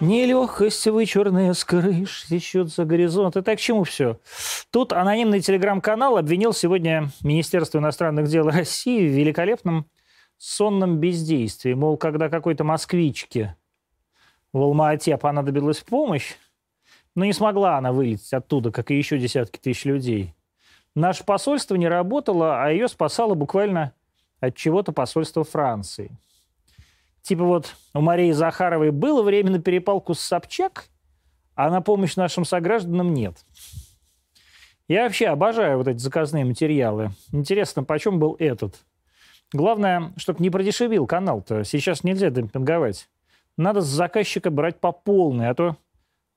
Нелегкость вычурная с крыш течет за горизонт. Это к чему все? Тут анонимный телеграм-канал обвинил сегодня Министерство иностранных дел России в великолепном сонном бездействии. Мол, когда какой-то москвичке в Алма-Ате понадобилась помощь, но не смогла она вылететь оттуда, как и еще десятки тысяч людей. Наше посольство не работало, а ее спасало буквально от чего-то посольство Франции. Типа вот у Марии Захаровой было время на перепалку с Собчак, а на помощь нашим согражданам нет. Я вообще обожаю вот эти заказные материалы. Интересно, почем был этот? Главное, чтобы не продешевил канал-то. Сейчас нельзя демпинговать. Надо с заказчика брать по полной, а то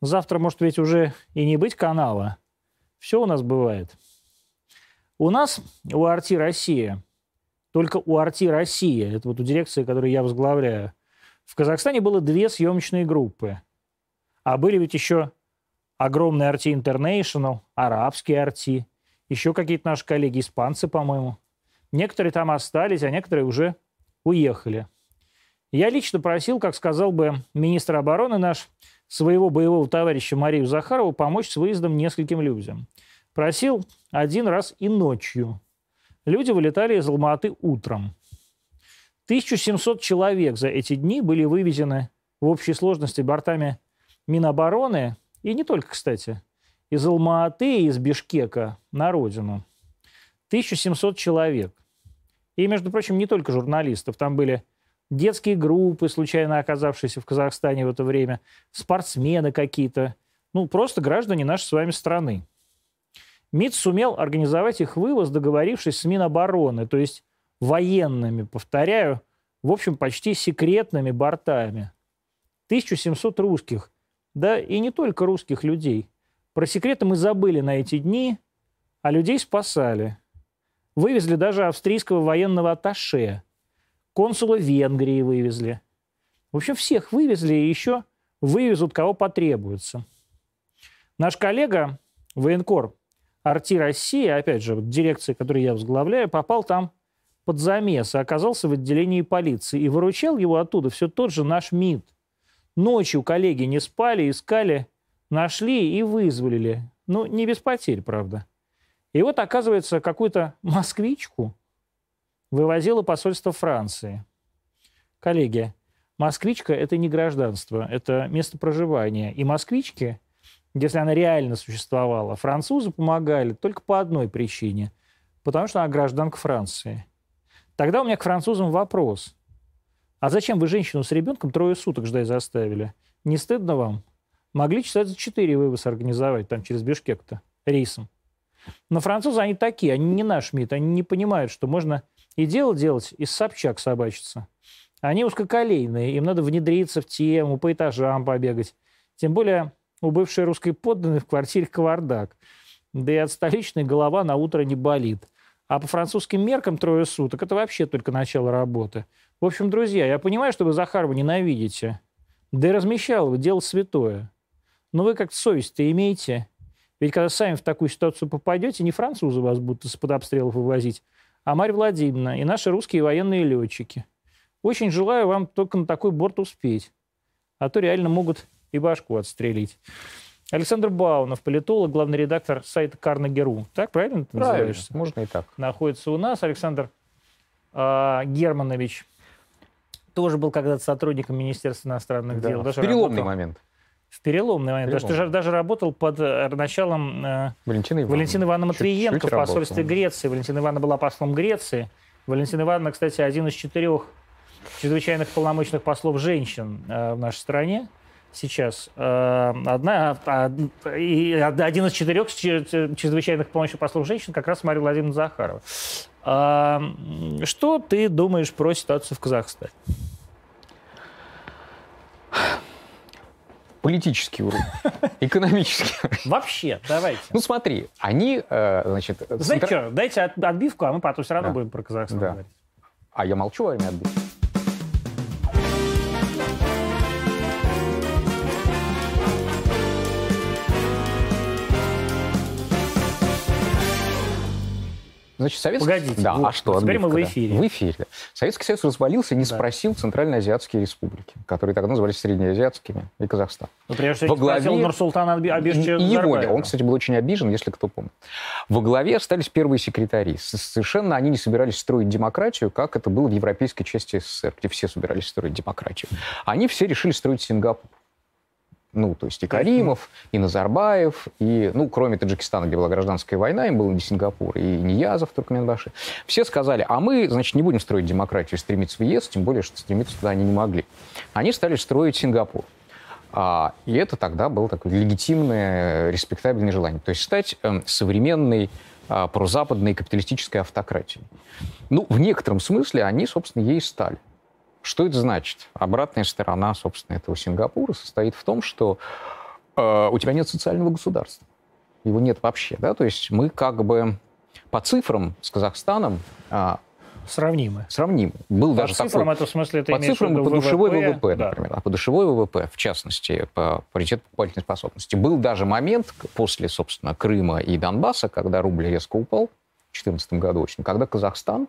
завтра может ведь уже и не быть канала. Все у нас бывает. У нас, у Арти Россия, только у Арти Россия, это вот у дирекции, которую я возглавляю, в Казахстане было две съемочные группы. А были ведь еще огромный Арти International, арабский Арти, еще какие-то наши коллеги, испанцы, по-моему. Некоторые там остались, а некоторые уже уехали. Я лично просил, как сказал бы министр обороны наш, своего боевого товарища Марию Захарову помочь с выездом нескольким людям. Просил один раз и ночью. Люди вылетали из Алматы утром. 1700 человек за эти дни были вывезены в общей сложности бортами Минобороны, и не только, кстати, из Алматы и из Бишкека на родину. 1700 человек. И, между прочим, не только журналистов. Там были детские группы, случайно оказавшиеся в Казахстане в это время, спортсмены какие-то, ну, просто граждане нашей с вами страны. МИД сумел организовать их вывоз, договорившись с Минобороны, то есть военными, повторяю, в общем, почти секретными бортами. 1700 русских, да и не только русских людей. Про секреты мы забыли на эти дни, а людей спасали. Вывезли даже австрийского военного атташе, консула Венгрии вывезли. В общем, всех вывезли и еще вывезут, кого потребуется. Наш коллега, военкор Арти Россия, опять же, дирекция, которую я возглавляю, попал там под замес и оказался в отделении полиции. И выручал его оттуда все тот же наш МИД. Ночью коллеги не спали, искали, нашли и вызволили. Ну, не без потерь, правда. И вот, оказывается, какую-то москвичку вывозило посольство Франции. Коллеги, москвичка – это не гражданство, это место проживания. И москвички если она реально существовала, французы помогали только по одной причине, потому что она гражданка Франции. Тогда у меня к французам вопрос. А зачем вы женщину с ребенком трое суток ждать заставили? Не стыдно вам? Могли часа за четыре вывоз организовать там через Бишкек-то рейсом. Но французы, они такие, они не наш МИД, они не понимают, что можно и дело делать, и Собчак собачиться. Они узкоколейные, им надо внедриться в тему, по этажам побегать. Тем более у бывшей русской подданной в квартире кавардак. Да и от столичной голова на утро не болит. А по французским меркам трое суток – это вообще только начало работы. В общем, друзья, я понимаю, что вы Захарова ненавидите. Да и размещал вы дело святое. Но вы как-то совесть-то имеете. Ведь когда сами в такую ситуацию попадете, не французы вас будут из-под обстрелов вывозить, а Марья Владимировна и наши русские военные летчики. Очень желаю вам только на такой борт успеть. А то реально могут и башку отстрелить. Александр Баунов, политолог, главный редактор сайта Карнегеру. Так, правильно ты правильно, называешься? можно и так. Находится у нас. Александр э, Германович тоже был когда-то сотрудником Министерства иностранных да. дел. Даже в переломный работал, момент. В переломный момент. Переломный. Даже, даже работал под э, началом э, Валентины Ивановны, Валентины Ивановны Матвиенко чуть, чуть в посольстве работал. Греции. Валентина Ивановна была послом Греции. Валентина Ивановна, кстати, один из четырех чрезвычайных полномочных послов женщин э, в нашей стране сейчас. Э, одна, и один из четырех чрезвычайных помощи послов женщин как раз Мария Владимировна Захарова. А, что ты думаешь про ситуацию в Казахстане? Политический уровень, экономический Вообще, давайте. Ну смотри, они, э, значит... Знаете центр... что, дайте отбивку, а мы потом все равно да. будем про Казахстан да. говорить. А я молчу во время отбивки. Значит, Советский... Погодите, Да, вот, а что? теперь мы в отбивка, да. эфире. В эфире. Советский Союз развалился, не Да. спросил Центральноазиатские республики, которые тогда назывались Среднеазиатскими, и Казахстан. Ну, прежде всего, спросил главе- Нурсултана Аби- Абишевича И его, Назарбаева. он, кстати, был очень обижен, если кто помнит. Во главе остались первые секретари. Совершенно они не собирались строить демократию, как это было в европейской части СССР, где все собирались строить демократию. Они все решили строить Сингапур. Ну, то есть и Каримов, и Назарбаев, и, ну, кроме Таджикистана, где была гражданская война, им был не Сингапур, и Ниязов, Туркменбаши. Все сказали, а мы, значит, не будем строить демократию, стремиться в ЕС, тем более, что стремиться туда они не могли. Они стали строить Сингапур. А, и это тогда было такое легитимное, респектабельное желание. То есть стать эм, современной а, прозападной капиталистической автократией. Ну, в некотором смысле они, собственно, ей и стали. Что это значит? Обратная сторона, собственно, этого Сингапура состоит в том, что э, у тебя нет социального государства. Его нет вообще. Да? То есть мы как бы по цифрам с Казахстаном а, Сравнимы. сравнимы. Был По даже цифрам такой это в смысле ты по цифрам по душевой ВВП, да. например, а по душевой ВВП, в частности, по паритету покупательной способности. Был даже момент после, собственно, Крыма и Донбасса, когда рубль резко упал в 2014 году очень, когда Казахстан,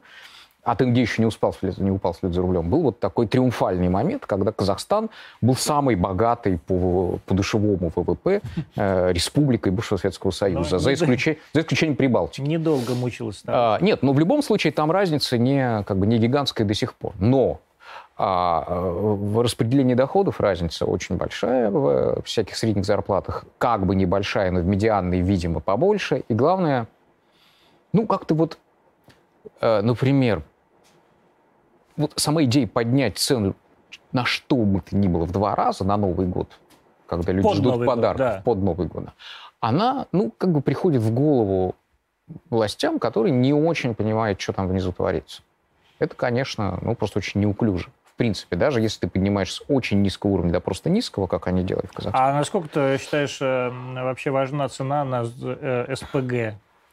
а тенге еще не, успел не упал вслед за рублем, был вот такой триумфальный момент, когда Казахстан был самой богатой по, по душевому ВВП э, республикой бывшего Советского Союза, Ну, за, исключе- за исключением Прибалтики. Недолго мучилась. А, нет, но в любом случае там разница не, как бы, не гигантская до сих пор. Но а, в распределении доходов разница очень большая в всяких средних зарплатах, как бы небольшая, но в медианной, видимо, побольше. И главное, ну, как-то вот, э, например, вот сама идея поднять цену на что бы то ни было в два раза на Новый год, когда люди Под ждут Новый год, подарков да. под Новый год, она, ну, как бы приходит в голову властям, которые не очень понимают, что там внизу творится. Это, конечно, ну, просто очень неуклюже. В принципе, даже если ты поднимаешь с очень низкого уровня до просто низкого, как они делают в Казахстане. А насколько ты считаешь, э, вообще важна цена на э,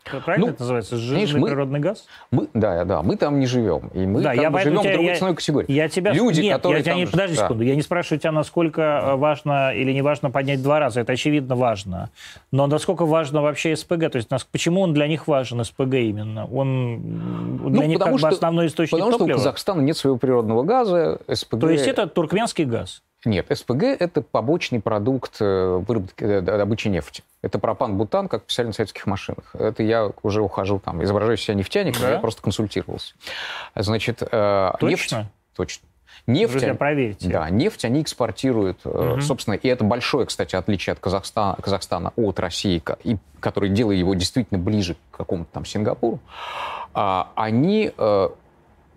Правильно Ну, это называется? Жирный мы- природный газ? Мы, да, да, мы там не живем. И мы Да, как я бы живем в тебя- другой я- ценовой категории. Я тебя... Люди, Нет, которые я тебя там не... Подожди да. секунду. Я не спрашиваю тебя, насколько э, важно или не важно поднять в два раза. Это очевидно важно. Но насколько важно вообще СПГ? То есть нас- почему он для них важен, СПГ именно? Он для Ну, них потому как бы что- основной источник Потому что у топлива? Казахстана нет своего природного газа, СПГ... То есть это туркменский газ? Нет, СПГ – это побочный продукт э, выработки, э, добычи нефти. Это пропан-бутан, как писали на советских машинах. Это я уже ухожу там, изображаю себя нефтяником, Да? я просто консультировался. Значит, э, нефть... Точно? Точно. Нефть, Друзья, проверьте. да, нефть они экспортируют, Мгм. собственно, и это большое, кстати, отличие от Казахстана, Казахстана от России, и, который делает его действительно ближе к какому-то там Сингапуру. А, они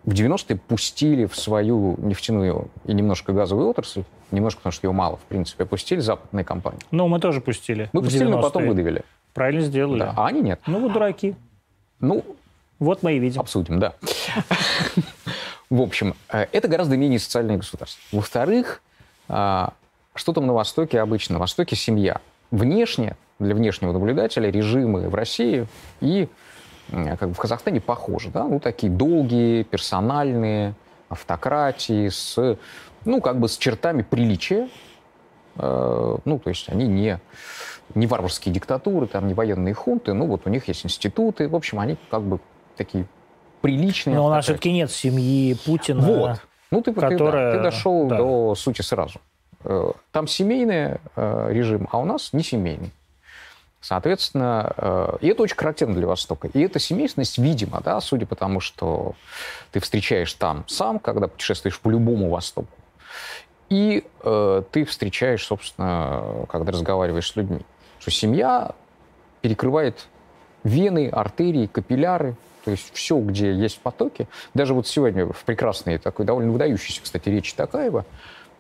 в 90-е пустили в свою нефтяную и немножко газовую отрасль, немножко, потому что ее мало, в принципе, пустили западные компании. Ну, мы тоже пустили. Мы пустили, но потом 90-е. выдавили. Правильно сделали. Да, а они нет. Ну, вы дураки. Ну, Вот мы и видим. Обсудим, да. В общем, э, это гораздо менее социальное государство. Во-вторых, а, что там на Востоке обычно? На Востоке семья. Внешне, для внешнего наблюдателя, режимы в России и как бы в Казахстане похожи. Да? Ну, такие долгие, персональные, автократии с, ну, как бы с чертами приличия. Э, Ну, то есть они не, не варварские диктатуры, там, не военные хунты, ну, вот у них есть институты. В общем, они как бы такие приличные. Но у нас все-таки нет семьи Путина. Вот. Ну, ты, ты, да, которая- ты дошел да. до сути сразу. Э, Там семейный э, режим, а у нас не семейный. Соответственно, э, и это очень характерно для Востока. И эта семейственность, видимо, да, судя по тому, что ты встречаешь там сам, когда путешествуешь по любому Востоку, и э, ты встречаешь, собственно, когда разговариваешь с людьми, что семья перекрывает вены, артерии, капилляры, то есть все, где есть потоки. Даже вот сегодня в прекрасной такой довольно выдающейся, кстати, речи Такаева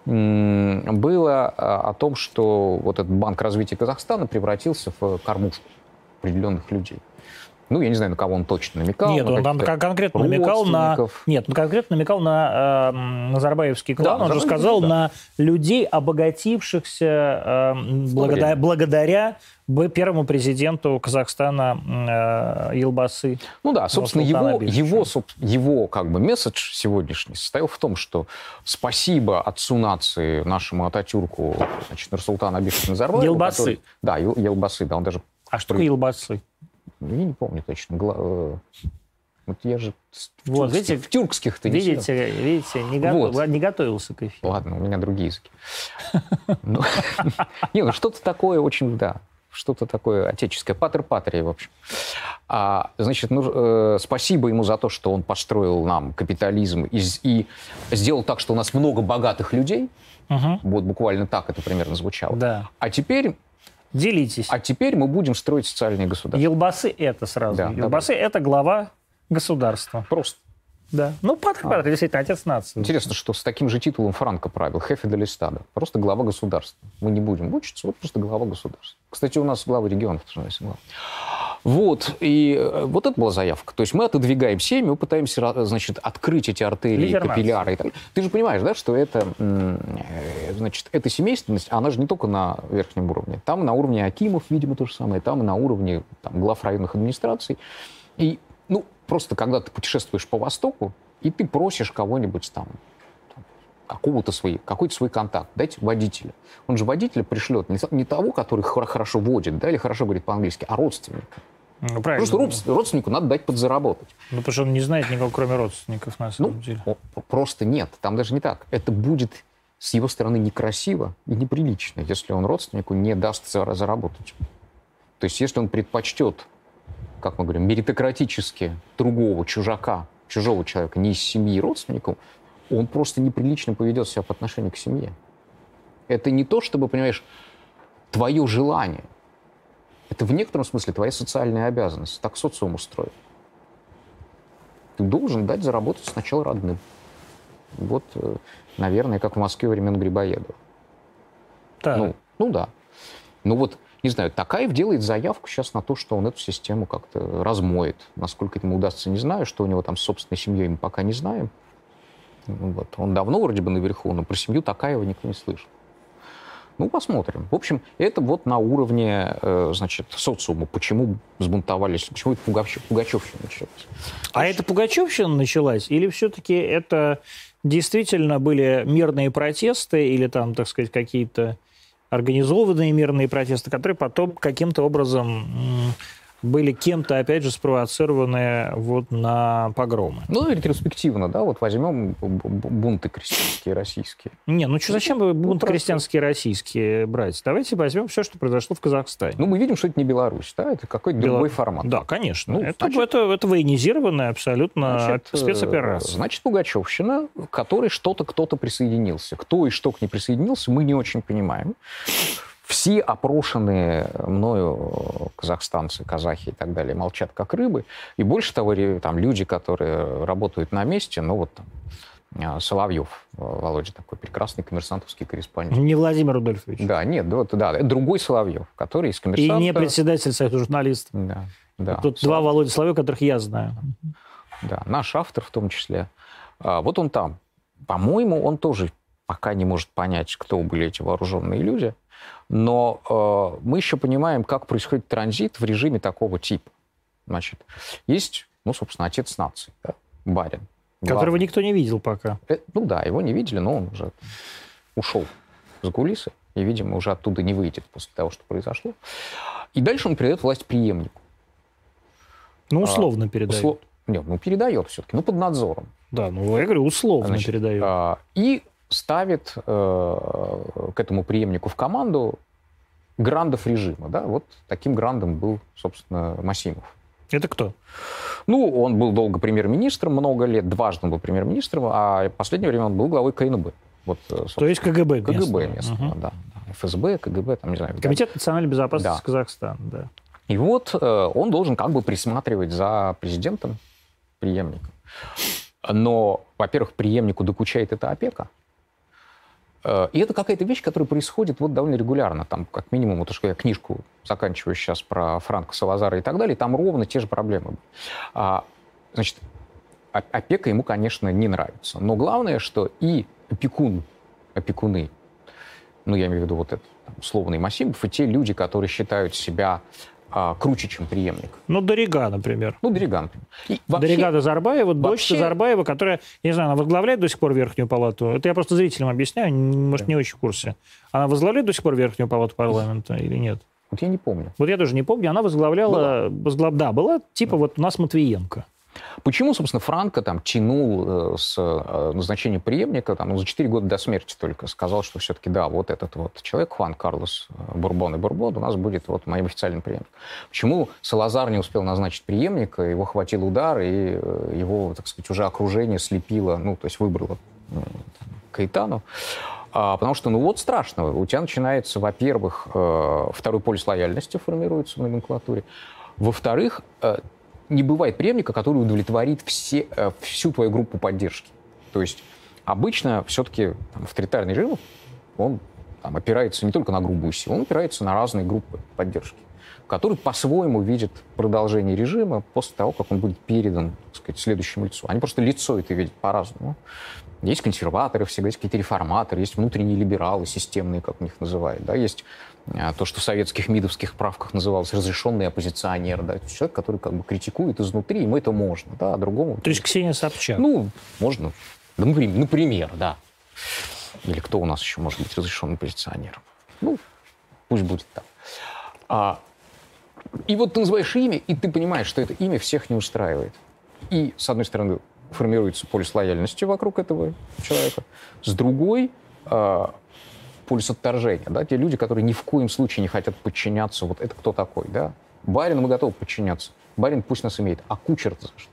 было а, о том, что вот этот Банк развития Казахстана превратился в кормушку определенных людей. Ну, я не знаю, на кого он точно намекал. Нет, на он там конкретно намекал на... Нет, он конкретно намекал на э, Назарбаевский клан. Да, он же Назарбаевский, сказал да. на людей, обогатившихся э, благодаря, благодаря первому президенту Казахстана э, Елбасы. Ну да, собственно, его, его, его как бы месседж сегодняшний состоял в том, что спасибо отцу нации, нашему Ататюрку, значит, Нурсултану Абишевичу Назарбаеву. Елбасы. который- да, Ел- Елбасы, да, он даже, А что такое Елбасы? Ну, я не помню точно, гла- э, Вот я же в, Вот, тюркских, видите, в тюркских-то не сидел. Видите, видите, не, готов- Вот. не готовился к эфиру. Ладно, у меня другие языки. Ну, Не, ну что-то такое очень, да, что-то такое отеческое, патер патрия, в общем. А, значит, ну, э, спасибо ему за то, что он построил нам капитализм и, сделал так, что у нас много богатых людей. Вот буквально так это примерно звучало. Да. А теперь, Делитесь. а теперь мы будем строить социальные государства. Елбасы это сразу. Да, Елбасы это глава государства. Просто. Да. Ну, Патер Патер, действительно, отец нации. Интересно, что с таким же титулом Франко правил, Хефе де Листада. Просто глава государства. Мы не будем учиться, вот просто глава государства. Кстати, у нас главы регионов называется глава. Вот, и э, вот это была заявка. То есть мы отодвигаем семьи, мы пытаемся, значит, открыть эти артерии, Лидер капилляры. И так. Ты же понимаешь, да, что это, э, значит, эта семейственность, она же не только на верхнем уровне. Там на уровне Акимов, видимо, то же самое, там на уровне там, глав районных администраций. И, ну, просто когда ты путешествуешь по Востоку, и ты просишь кого-нибудь там, какого-то свой, какой-то свой контакт, дайте водителя. Он же водителя пришлет не, не того, который хор- хорошо водит, да, или хорошо говорит по-английски, а родственника. Ну, правильно. Просто родс- родственнику надо дать подзаработать. Ну, потому что он не знает никого, кроме родственников, на Ну, самом деле. о- просто нет, там даже не так. Это будет с его стороны некрасиво и неприлично, если он родственнику не даст зара- заработать. То есть если он предпочтет, как мы говорим, меритократически другого чужака, чужого человека, не из семьи родственников, он просто неприлично поведет себя по отношению к семье. Это не то, чтобы, понимаешь, твое желание. Это в некотором смысле твоя социальная обязанность. Так социум устроен. Ты должен дать заработать сначала родным. Вот, э, наверное, как в Москве времен Грибоедова. Так. Ну, ну да. Ну вот, не знаю, Такаев делает заявку сейчас на то, что он эту систему как-то размоет. Насколько это ему удастся, не знаю. Что у него там с собственной семьей, мы пока не знаем. Ну Вот. Он давно вроде бы наверху, но про семью Такаева никто не слышал. Ну, посмотрим. В общем, это вот на уровне, э, значит, социума. Почему взбунтовались, почему это Пугачев, Пугачевщина началась. А это Пугачевщина началась? Или все-таки это действительно были мирные протесты или там, так сказать, какие-то организованные мирные протесты, которые потом каким-то образом были кем-то, опять же, спровоцированы вот на погромы? Ну, ретроспективно, да, вот возьмем бунты крестьянские российские. Не, ну что, зачем вы бунт просто- крестьянские российские брать? Давайте возьмем все, что произошло в Казахстане. Ну, мы видим, что это не Беларусь, да, это какой-то Бела- другой формат. Да, конечно. Ну, это, значит- это, это военизированная абсолютно Значит, э, спецоперация. Значит, Пугачевщина, к которой что-то кто-то присоединился. Кто и что к ней присоединился, мы не очень понимаем. Все опрошенные мною казахстанцы, казахи и так далее молчат как рыбы. И больше того, там люди, которые работают на месте, ну вот там, а, Соловьев, э, Володя такой прекрасный коммерсантовский корреспондент. Не Владимир Рудольфович. Да, нет, да, вот, да, другой Соловьев, который из И коммерсанта... не председатель Союза журналистов. Да, да. Тут два Володя Соловьева, которых я знаю. Да, наш автор в том числе. А, вот он там. По-моему, он тоже пока не может понять, кто были эти вооруженные люди. Но э, мы еще понимаем, как происходит транзит в режиме такого типа. Значит, есть, ну, собственно, отец нации, да, барин. Которого Главный. никто не видел пока. Э, Ну да, его не видели, но он уже ушел с Гулисы и, видимо, уже оттуда не выйдет после того, что произошло. И дальше он передает власть преемнику. Ну, А, условно передает. Усло- Нет, ну передает все-таки, ну под надзором. Да, ну я говорю, условно Значит, передает. а, И ставит э, к этому преемнику в команду грандов режима. Да? Вот таким грандом был, собственно, Масимов. Это кто? Ну, он был долго премьер-министром, много лет, дважды он был премьер-министром, а в последнее время он был главой КНБ. Вот, э, То есть КГБ местное. КГБ местного, Мгм. да, да. ФСБ, КГБ, там, не знаю. да. Комитет национальной безопасности Да. Казахстана, да. И вот э, он должен как бы присматривать за президентом, преемником. Но, во-первых, преемнику докучает эта опека. Э, И это какая-то вещь, которая происходит вот довольно регулярно. Там, как минимум, вот что я книжку заканчиваю сейчас про Франка Салазара и так далее, там ровно те же проблемы. А, значит, опека ему, конечно, не нравится. Но главное, что и опекун, опекуны, ну, я имею в виду вот этот условный Масимов, и те люди, которые считают себя а, круче, чем преемник. Ну, Дорига, например. Ну, Дериган. И вообще- Дорига Назарбаева, дочь вообще- Назарбаева, которая, я не знаю, она возглавляет до сих пор Верхнюю палату. Это я просто зрителям объясняю, может, не очень в курсе. Она возглавляет до сих пор Верхнюю палату парламента или нет? Вот я не помню. Вот я тоже не помню. Она возглавляла... возглав- Да, была типа вот у нас Матвиенко. Почему, собственно, Франко там тянул э, с э, назначения преемника, там, ну, за 4 года до смерти только сказал, что все-таки, да, вот этот вот человек, Хуан Карлос э, Бурбон и Бурбон, у нас будет вот моим официальным преемником. Почему Салазар не успел назначить преемника, его хватил удар, и его, так сказать, уже окружение слепило, ну, то есть выбрало Каэтану? А, потому что, ну вот страшного. У тебя начинается, во-первых, второй полюс лояльности формируется в номенклатуре. Во-вторых, не бывает преемника, который удовлетворит все, э, всю твою группу поддержки. То есть обычно все-таки авторитарный режим, он там, опирается не только на грубую силу, он опирается на разные группы поддержки, которые по-своему видят продолжение режима после того, как он будет передан так сказать, следующему лицу. Они просто лицо это видят по-разному. Есть консерваторы всегда, есть какие-то реформаторы, есть внутренние либералы, системные, как у них называют. Да? Есть то, что в советских МИДовских правках называлось разрешенный оппозиционер, да, человек, который как бы критикует изнутри, ему это можно, да, а другому... То есть Ксения Собчак? Ну, можно, да, например, например, да. Или кто у нас еще может быть разрешенным оппозиционером? Ну, пусть будет так. А, и вот ты называешь имя, и ты понимаешь, что это имя всех не устраивает. И, с одной стороны, формируется полис лояльности вокруг этого человека, с другой а, полюс отторжения, да, те люди, которые ни в коем случае не хотят подчиняться, вот это кто такой, да? Барину мы готовы подчиняться. Барин пусть нас имеет. А кучер за что?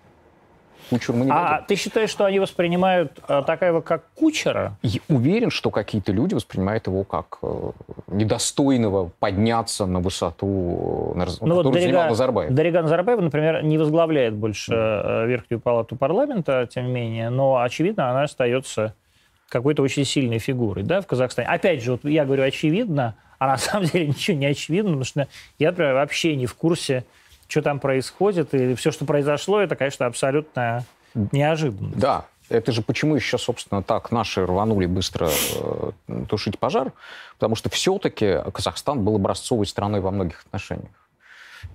Кучеру мы не А дадим. ты считаешь, что они воспринимают э, Такаева как кучера? Я уверен, что какие-то люди воспринимают его как э, недостойного подняться на высоту, на, ну, которую вот Дарига, Назарбаев. Дарига Назарбаева, например, не возглавляет больше mm. Верхнюю палату парламента, тем не менее, но, очевидно, она остается какой-то очень сильной фигурой да, в Казахстане. Опять же, вот я говорю очевидно, а на самом деле ничего не очевидно, потому что я, например, вообще не в курсе, что там происходит, и все, что произошло, это, конечно, абсолютно неожиданно. Да, это же почему еще, собственно, так наши рванули быстро э, тушить пожар, потому что все-таки Казахстан был образцовой страной во многих отношениях.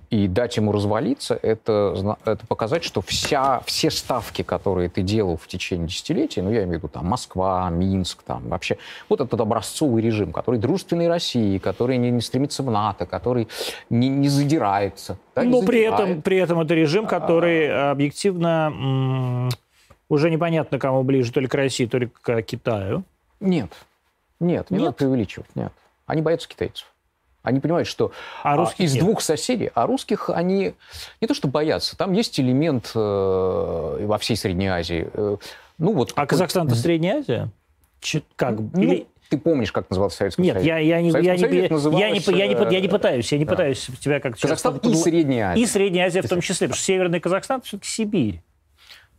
И дать ему развалиться, это, это показать, что вся, все ставки, которые ты делал в течение десятилетий, ну, я имею в виду там Москва, Минск, там вообще, вот этот образцовый режим, который дружественный России, который не, не стремится в НАТО, который не, не задирается. Да, Но не при этом, при этом это режим, а. который объективно уже непонятно, кому ближе, то ли к России, то ли к Китаю. Нет, нет, не нет? надо преувеличивать, нет. Они боятся китайцев. Они понимают, что а, а из нет. двух соседей, а русских они не то что боятся, там есть элемент э, во всей Средней Азии. Э, ну, вот, а Казахстан это Средняя Азия? Ч- как? Ну, Или... Ты помнишь, как назывался Советский Нет, Союз? Нет, я, я, не, я, не, я, не, я, не, я, не, я не пытаюсь, я не да. пытаюсь тебя как... Казахстан и Средняя Азия. И Средняя Азия в том числе, потому что Северный Казахстан все-таки Сибирь.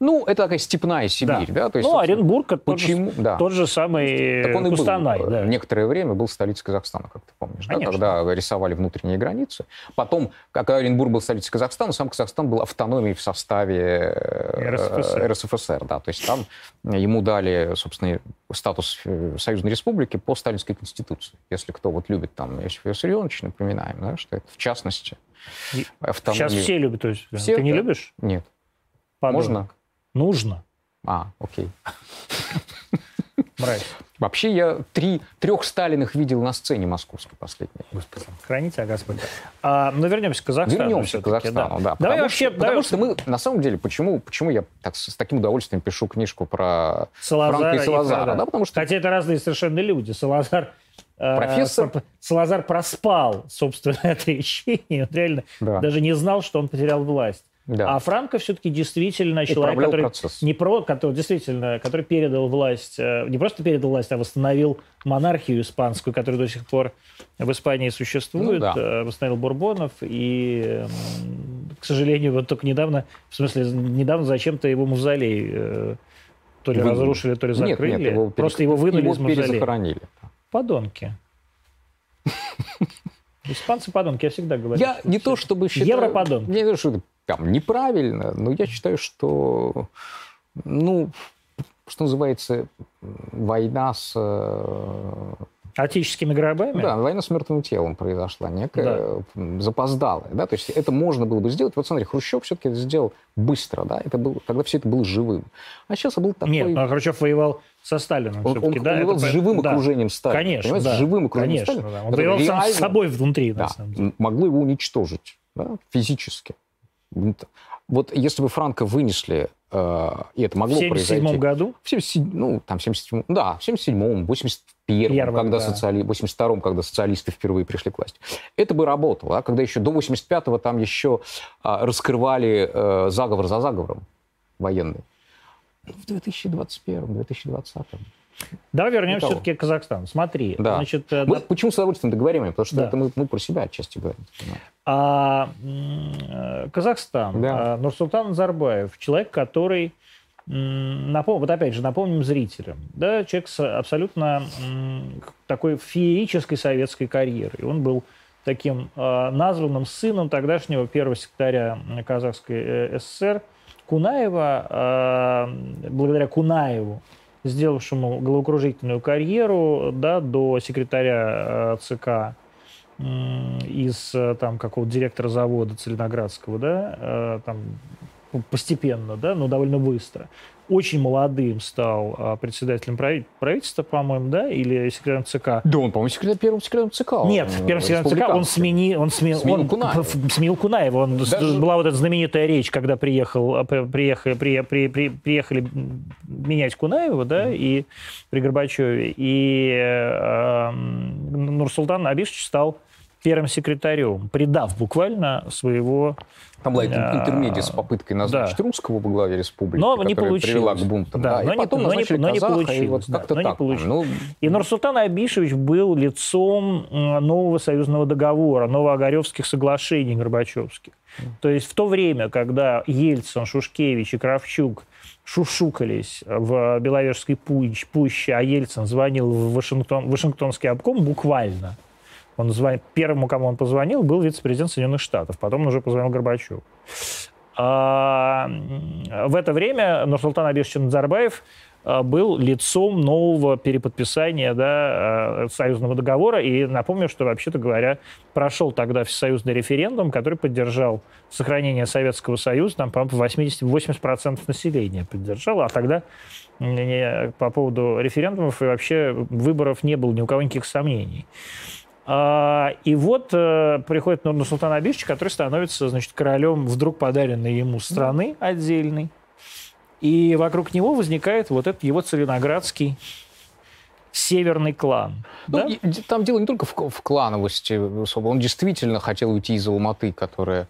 Ну, это такая степная Сибирь, да. да? То есть, ну, Оренбург это почему? Тот, же, да. тот же самый так он и Кустанай. Был, да. Некоторое время был столицей Казахстана, как ты помнишь, да? когда рисовали внутренние границы. Потом, когда Оренбург был столицей Казахстана, сам Казахстан был автономией в составе э, РСФСР. РСФСР да. То есть там ему дали, собственно, статус э, союзной республики по сталинской конституции. Если кто вот любит там Иосиф Виссарионович, напоминаем, да, что это в частности автономия. Сейчас все любят. То есть, все, ты не да? любишь? Нет. Подумай. Можно? Нужно. А, окей. Брать. Вообще я три, трех Сталиных видел на сцене московской последней. Господи. Храните, а Господи. А, но ну, вернемся к Казахстану. Вернемся к Казахстану, да. да. Давай потому вообще, что, давай... потому что мы, на самом деле, почему, почему я так, с таким удовольствием пишу книжку про Салазара Франка и Салазара? И, да, потому что... Хотя это разные совершенно люди. Салазар э, Профессор... Салазар проспал собственное отречение. Он реально да. даже не знал, что он потерял власть. Да. А Франко все-таки действительно человек, который процесс. не про, который действительно, который передал власть, э, не просто передал власть, а восстановил монархию испанскую, которая до сих пор в Испании существует, ну, да. Э, восстановил Бурбонов и, к сожалению, вот только недавно, в смысле недавно зачем-то его мавзолей э, то ли Вы... разрушили, то ли закрыли, нет, нет, его просто его вынули его из мавзолея. Подонки. Испанцы подонки, я всегда говорю. Я не то чтобы считаю... Европодонки. Не то, что там неправильно, но я считаю, что, ну, что называется, война с... Э, Отеческими гробами? Да, война с мертвым телом произошла, некая да. запоздалая, да, то есть это можно было бы сделать. Вот смотри, Хрущев все-таки это сделал быстро, да, это был, тогда все это было живым. А сейчас был такой... Нет, но Хрущев воевал со Сталином он, он, да, воевал это... с живым да. окружением Сталина. Конечно, да. С живым окружением Конечно, Сталина. Да. Он воевал сам с собой внутри, да, на самом деле. Могло его уничтожить, да, физически. Вот если бы Франко вынесли, э, и это могло в произойти... В 77 году? В 77, ну, там, 77, да, в 77-м, 81-м, когда да. социали... 82-м, когда социалисты впервые пришли к власти. Это бы работало, а когда еще до 85-го там еще а, раскрывали а, заговор за заговором военный. В 2021-2020 Давай вернемся все-таки к Казахстану. Смотри, да. значит... Э, мы да... почему с удовольствием договорим? Потому что да. это мы, мы про себя отчасти говорим. А, Казахстан. Да. А, Нурсултан Назарбаев, человек, который напом... вот опять же, напомним зрителям, да, человек с абсолютно такой феерической советской карьерой. Он был таким э, названным сыном тогдашнего первого секретаря Казахской э, ССР Кунаева. Э, благодаря Кунаеву сделавшему головокружительную карьеру да, до секретаря э, ЦК из э, там какого-то директора завода Целиноградского, да, э, там постепенно, да, но довольно быстро очень молодым стал а, председателем правительства, по-моему, да, или секретарем ЦК. Да, он, по-моему, секретарь, первым секретарем ЦК. Нет, первым секретарем ЦК он, смени, он, сменил, сменил он Кунаева. сменил Кунаева. Он, Даже... Была вот эта знаменитая речь, когда приехал, а, приехали, при, при, при, приехали менять Кунаева, да, mm. и при Горбачеве, и э, Нурсултан Абишевич стал первым секретарем, предав буквально своего... Там была а, интермедия с попыткой назначить да. русского во главе республики, но не получилось. привела к бунтам. Да, да. Но, и потом не, назначили но не получилось. И вот да, но так. Не получилось. Ну... И Нурсултан Абишевич был лицом нового союзного договора, новоогаревских соглашений Горбачевских. То есть в то время, когда Ельцин, Шушкевич и Кравчук шушукались в Беловежской пуще, а Ельцин звонил в Вашингтон, Вашингтонский обком буквально – он звонит, первому, кому он позвонил, был вице-президент Соединенных Штатов. Потом он уже позвонил Горбачеву. А, в это время Нурсултан Абишевич Назарбаев а, был лицом нового переподписания да, а, союзного договора. И напомню, что, вообще-то говоря, прошел тогда всесоюзный референдум, который поддержал сохранение Советского Союза. Там, по-моему, 80, 80% населения поддержало. А тогда по поводу референдумов и вообще выборов не было ни у кого никаких сомнений. А, и вот э, приходит Нурсултан Абишевич, который становится, значит, королем вдруг подаренной ему страны отдельной. И вокруг него возникает вот этот его целиноградский северный клан. Ну, да? Там дело не только в, в клановости. Он действительно хотел уйти из Алматы, которая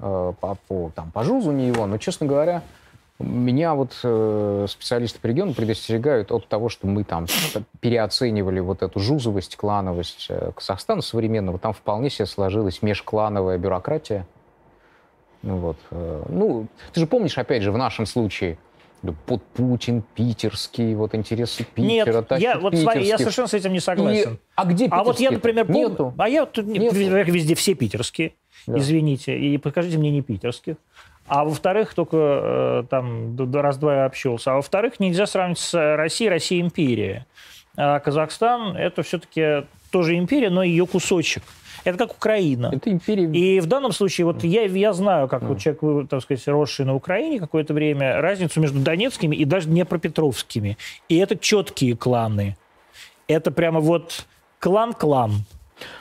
э, по, по, там, по жузу не его. Но, честно говоря, меня вот э, специалисты по региону предостерегают от того, что мы там переоценивали вот эту жузовость, клановость э, Казахстана современного. Там вполне себе сложилась межклановая бюрократия. Ну, вот, э, ну, ты же помнишь, опять же, в нашем случае, под Путин, питерский, вот интересы Питера. Нет, я, вот смотри, я совершенно с этим не согласен. И, а где А вот я, например, помню... Нету. А я тут Нету. везде все питерские, да. извините, и покажите мне не питерских. А во-вторых, только э, там раз-два общался. А во-вторых, нельзя сравнить с Россией. Россия империя. А Казахстан это все-таки тоже империя, но ее кусочек. Это как Украина. Это империя. И в данном случае, вот я, я знаю, как вот человек, так сказать, росший на Украине какое-то время, разницу между донецкими и даже днепропетровскими. И это четкие кланы. Это прямо вот клан-клан.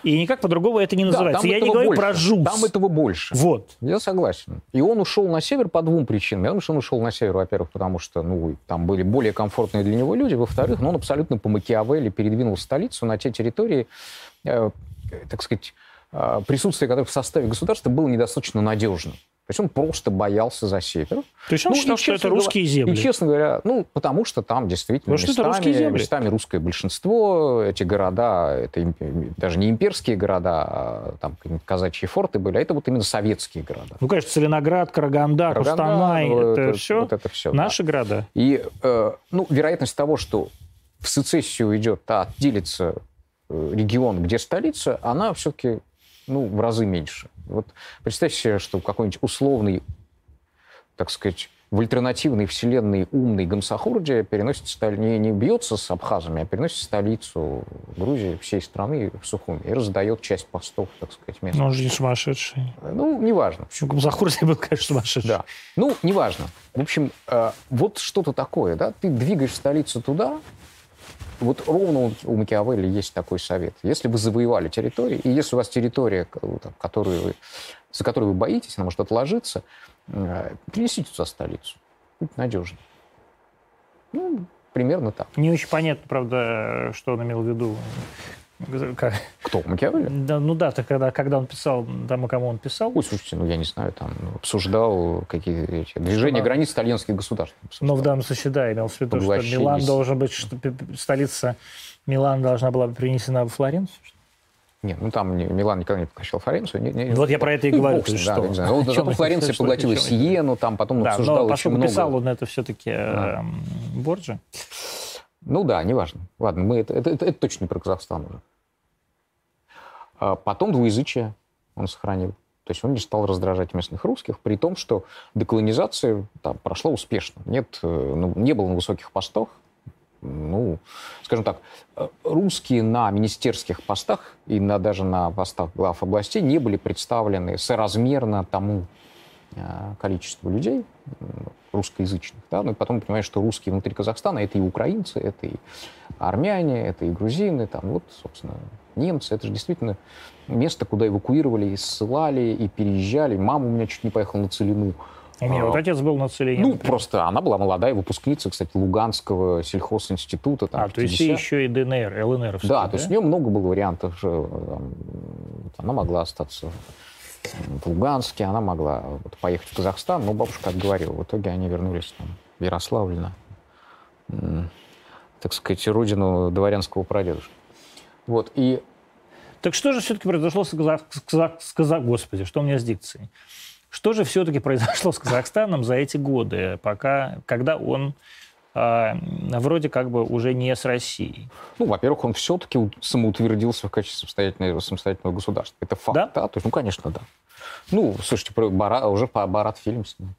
И никак по-другому это не называется. Да, Я не говорю больше. про ЖУС. Там этого больше. Вот. Я согласен. И он ушел на север по двум причинам. Я думаю, что он ушел на север, во-первых, потому что ну, там были более комфортные для него люди. Во-вторых, ну, он абсолютно по Макиавелли передвинул столицу на те территории, э, так сказать, э, присутствие которых в составе государства было недостаточно надежным. То есть он просто боялся за север. То есть он ну, считал, что это русские земли? И, честно говоря, ну, потому что там действительно Может, местами, русские земли? местами русское большинство. Эти города, это даже не имперские города, а там казачьи форты были, а это вот именно советские города. Ну, конечно, Целиноград, Караганда, Караганда Кустанай, ну, это, это, все вот это все наши да. города. И, э, ну, вероятность того, что в сецессию идет, а отделится э, регион, где столица, она все-таки ну, в разы меньше. Вот представьте себе, что какой-нибудь условный, так сказать, в альтернативной вселенной умный Гамсахурди переносит не, не бьется с абхазами, а переносит столицу Грузии, всей страны в Сухуми и раздает часть постов, так сказать, местным. Он же не сумасшедший. Ну, неважно. Гамсахурди был, конечно, сумасшедший. Да. Ну, неважно. В общем, э, вот что-то такое, да, ты двигаешь столицу туда, вот ровно у Макиавелли есть такой совет. Если вы завоевали территорию, и если у вас территория, которую вы, за которую вы боитесь, она может отложиться, э, принесите туда столицу. Будет надежно. Ну, примерно так. Не очень понятно, правда, что он имел в виду. Как? Кто, Макиавелли? Да, ну да, когда, когда он писал, тому, кому он писал. Ой, слушайте, ну я не знаю, там обсуждал какие движения границ итальянских государств. Обсуждал. Но в данном случае, да, имел в виду, что Милан должен быть, что столица Милан должна была принесена в Флоренцию. Нет, ну там Милан никогда не поглощал Флоренцию. Не, не, вот я про это и говорю. Бог, что? Да, не знаю. Вот, зато Флоренция поглотила Сиену, там потом да, обсуждал но очень много. писал он это все-таки а. э, Борджи. Ну да, неважно. Ладно, мы это, это, это, это точно не про Казахстан уже. А потом двуязычие он сохранил. То есть он не стал раздражать местных русских, при том, что деколонизация там, прошла успешно. Нет, э, ну, не было на высоких постах. Ну, скажем так, э, русские на министерских постах и на, даже на постах глав областей не были представлены соразмерно тому э, количеству людей русскоязычных. Да? И потом понимаешь, что русские внутри Казахстана это и украинцы, это и армяне, это и грузины, там вот, собственно, немцы. Это же действительно место, куда эвакуировали и ссылали, и переезжали. Мама у меня чуть не поехала на Целину. У меня вот а, отец был на Целине. Ну, например. просто она была молодая выпускница, кстати, Луганского сельхозинститута. Там, а, то есть еще и ДНР, ЛНР. Да, да, то есть у нее много было вариантов. Она могла остаться в Луганске, она могла вот, поехать в Казахстан, но бабушка отговорила. В итоге они вернулись там, в Ярославль на, так сказать, родину дворянского прадедушки. Вот, и... Так что же все-таки произошло с, Казах... с, Казах... с Казах... Господи, что у меня с дикцией? Что же все-таки произошло с Казахстаном за эти годы, пока, когда он вроде как бы уже не с Россией? Ну, во-первых, он все-таки самоутвердился в качестве самостоятельного, самостоятельного государства. Это факт, да? да? То есть, ну, конечно, да. Ну, слушайте, про Бара... уже по Барат фильм снял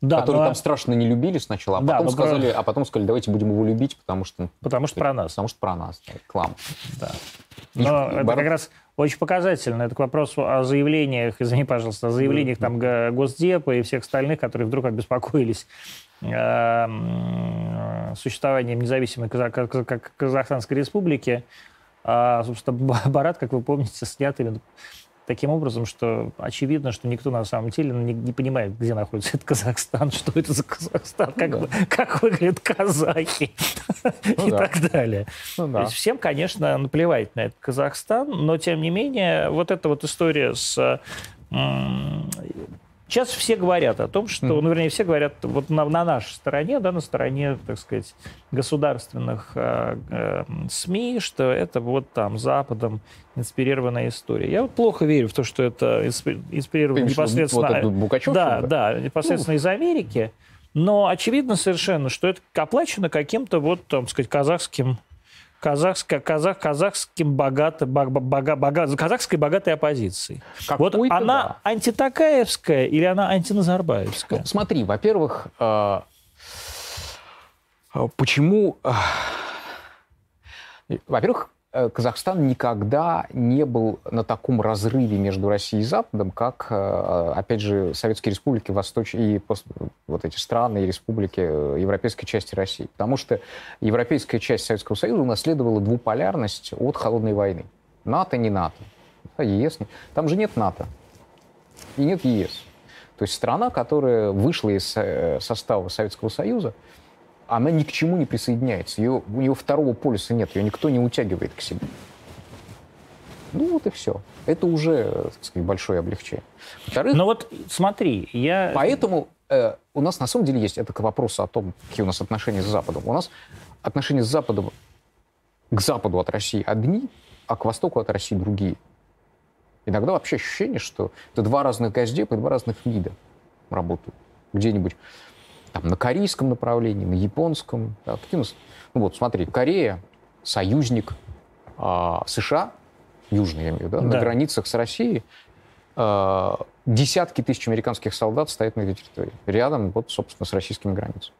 да, которые но... там страшно не любили сначала, а, да, потом сказали, про... а потом сказали, давайте будем его любить, потому что... Потому что про нас. Потому что про нас, да, клам. Да. Но и, это бар... как раз очень показательно. Это к вопросу о заявлениях, извини, пожалуйста, о заявлениях там Госдепа и всех остальных, которые вдруг обеспокоились существованием независимой Казахстанской республики. А, собственно, Барат, как вы помните, снят именно таким образом, что очевидно, что никто на самом деле не, не понимает, где находится этот Казахстан, что это за Казахстан, как, ну, да. как выглядят казахи ну, и да. так далее. Ну, да. То есть всем, конечно, наплевать на этот Казахстан, но тем не менее вот эта вот история с Сейчас все говорят о том, что, mm. ну, вернее, все говорят вот на, на нашей стороне, да, на стороне, так сказать, государственных э, э, СМИ, что это вот там Западом инспирированная история. Я вот плохо верю в то, что это инспирировано непосредственно... Вот Букачев, да, да, да, непосредственно ну. из Америки. Но очевидно совершенно, что это оплачено каким-то вот, там сказать, казахским казахско, казах, казахским богато, бога, бога, казахской богатой оппозицией. Вот она да. антитакаевская или она антиназарбаевская? Ну, смотри, во-первых, э, почему... Э, во-первых, Э, Казахстан никогда не был на таком разрыве между Россией и Западом, как, э, опять же, Советские республики Восточ... и вот эти страны и республики э, европейской части России. Потому что европейская часть Советского Союза унаследовала двуполярность от холодной войны. НАТО не НАТО. ЕС. Там же нет НАТО. И нет ЕС. То есть страна, которая вышла из состава Советского Союза, она ни к чему не присоединяется. Ее, у нее второго полюса нет, ее никто не утягивает к себе. Ну вот и все. Это уже, так сказать, большое облегчение. Во-вторых, Но вот смотри, я... Поэтому э, у нас на самом деле есть, это к вопросу о том, какие у нас отношения с Западом. У нас отношения с Западом к Западу от России одни, а к Востоку от России другие. Иногда вообще ощущение, что это два разных газдепа и два разных МИДа работают. Где-нибудь там, на корейском направлении, на японском. Да, какие у нас... Ну вот, смотри, Корея, союзник а, США, южный, я имею в виду, да, да. на границах с Россией, а, десятки тысяч американских солдат стоят на этой территории, рядом, вот, собственно, с российскими границами.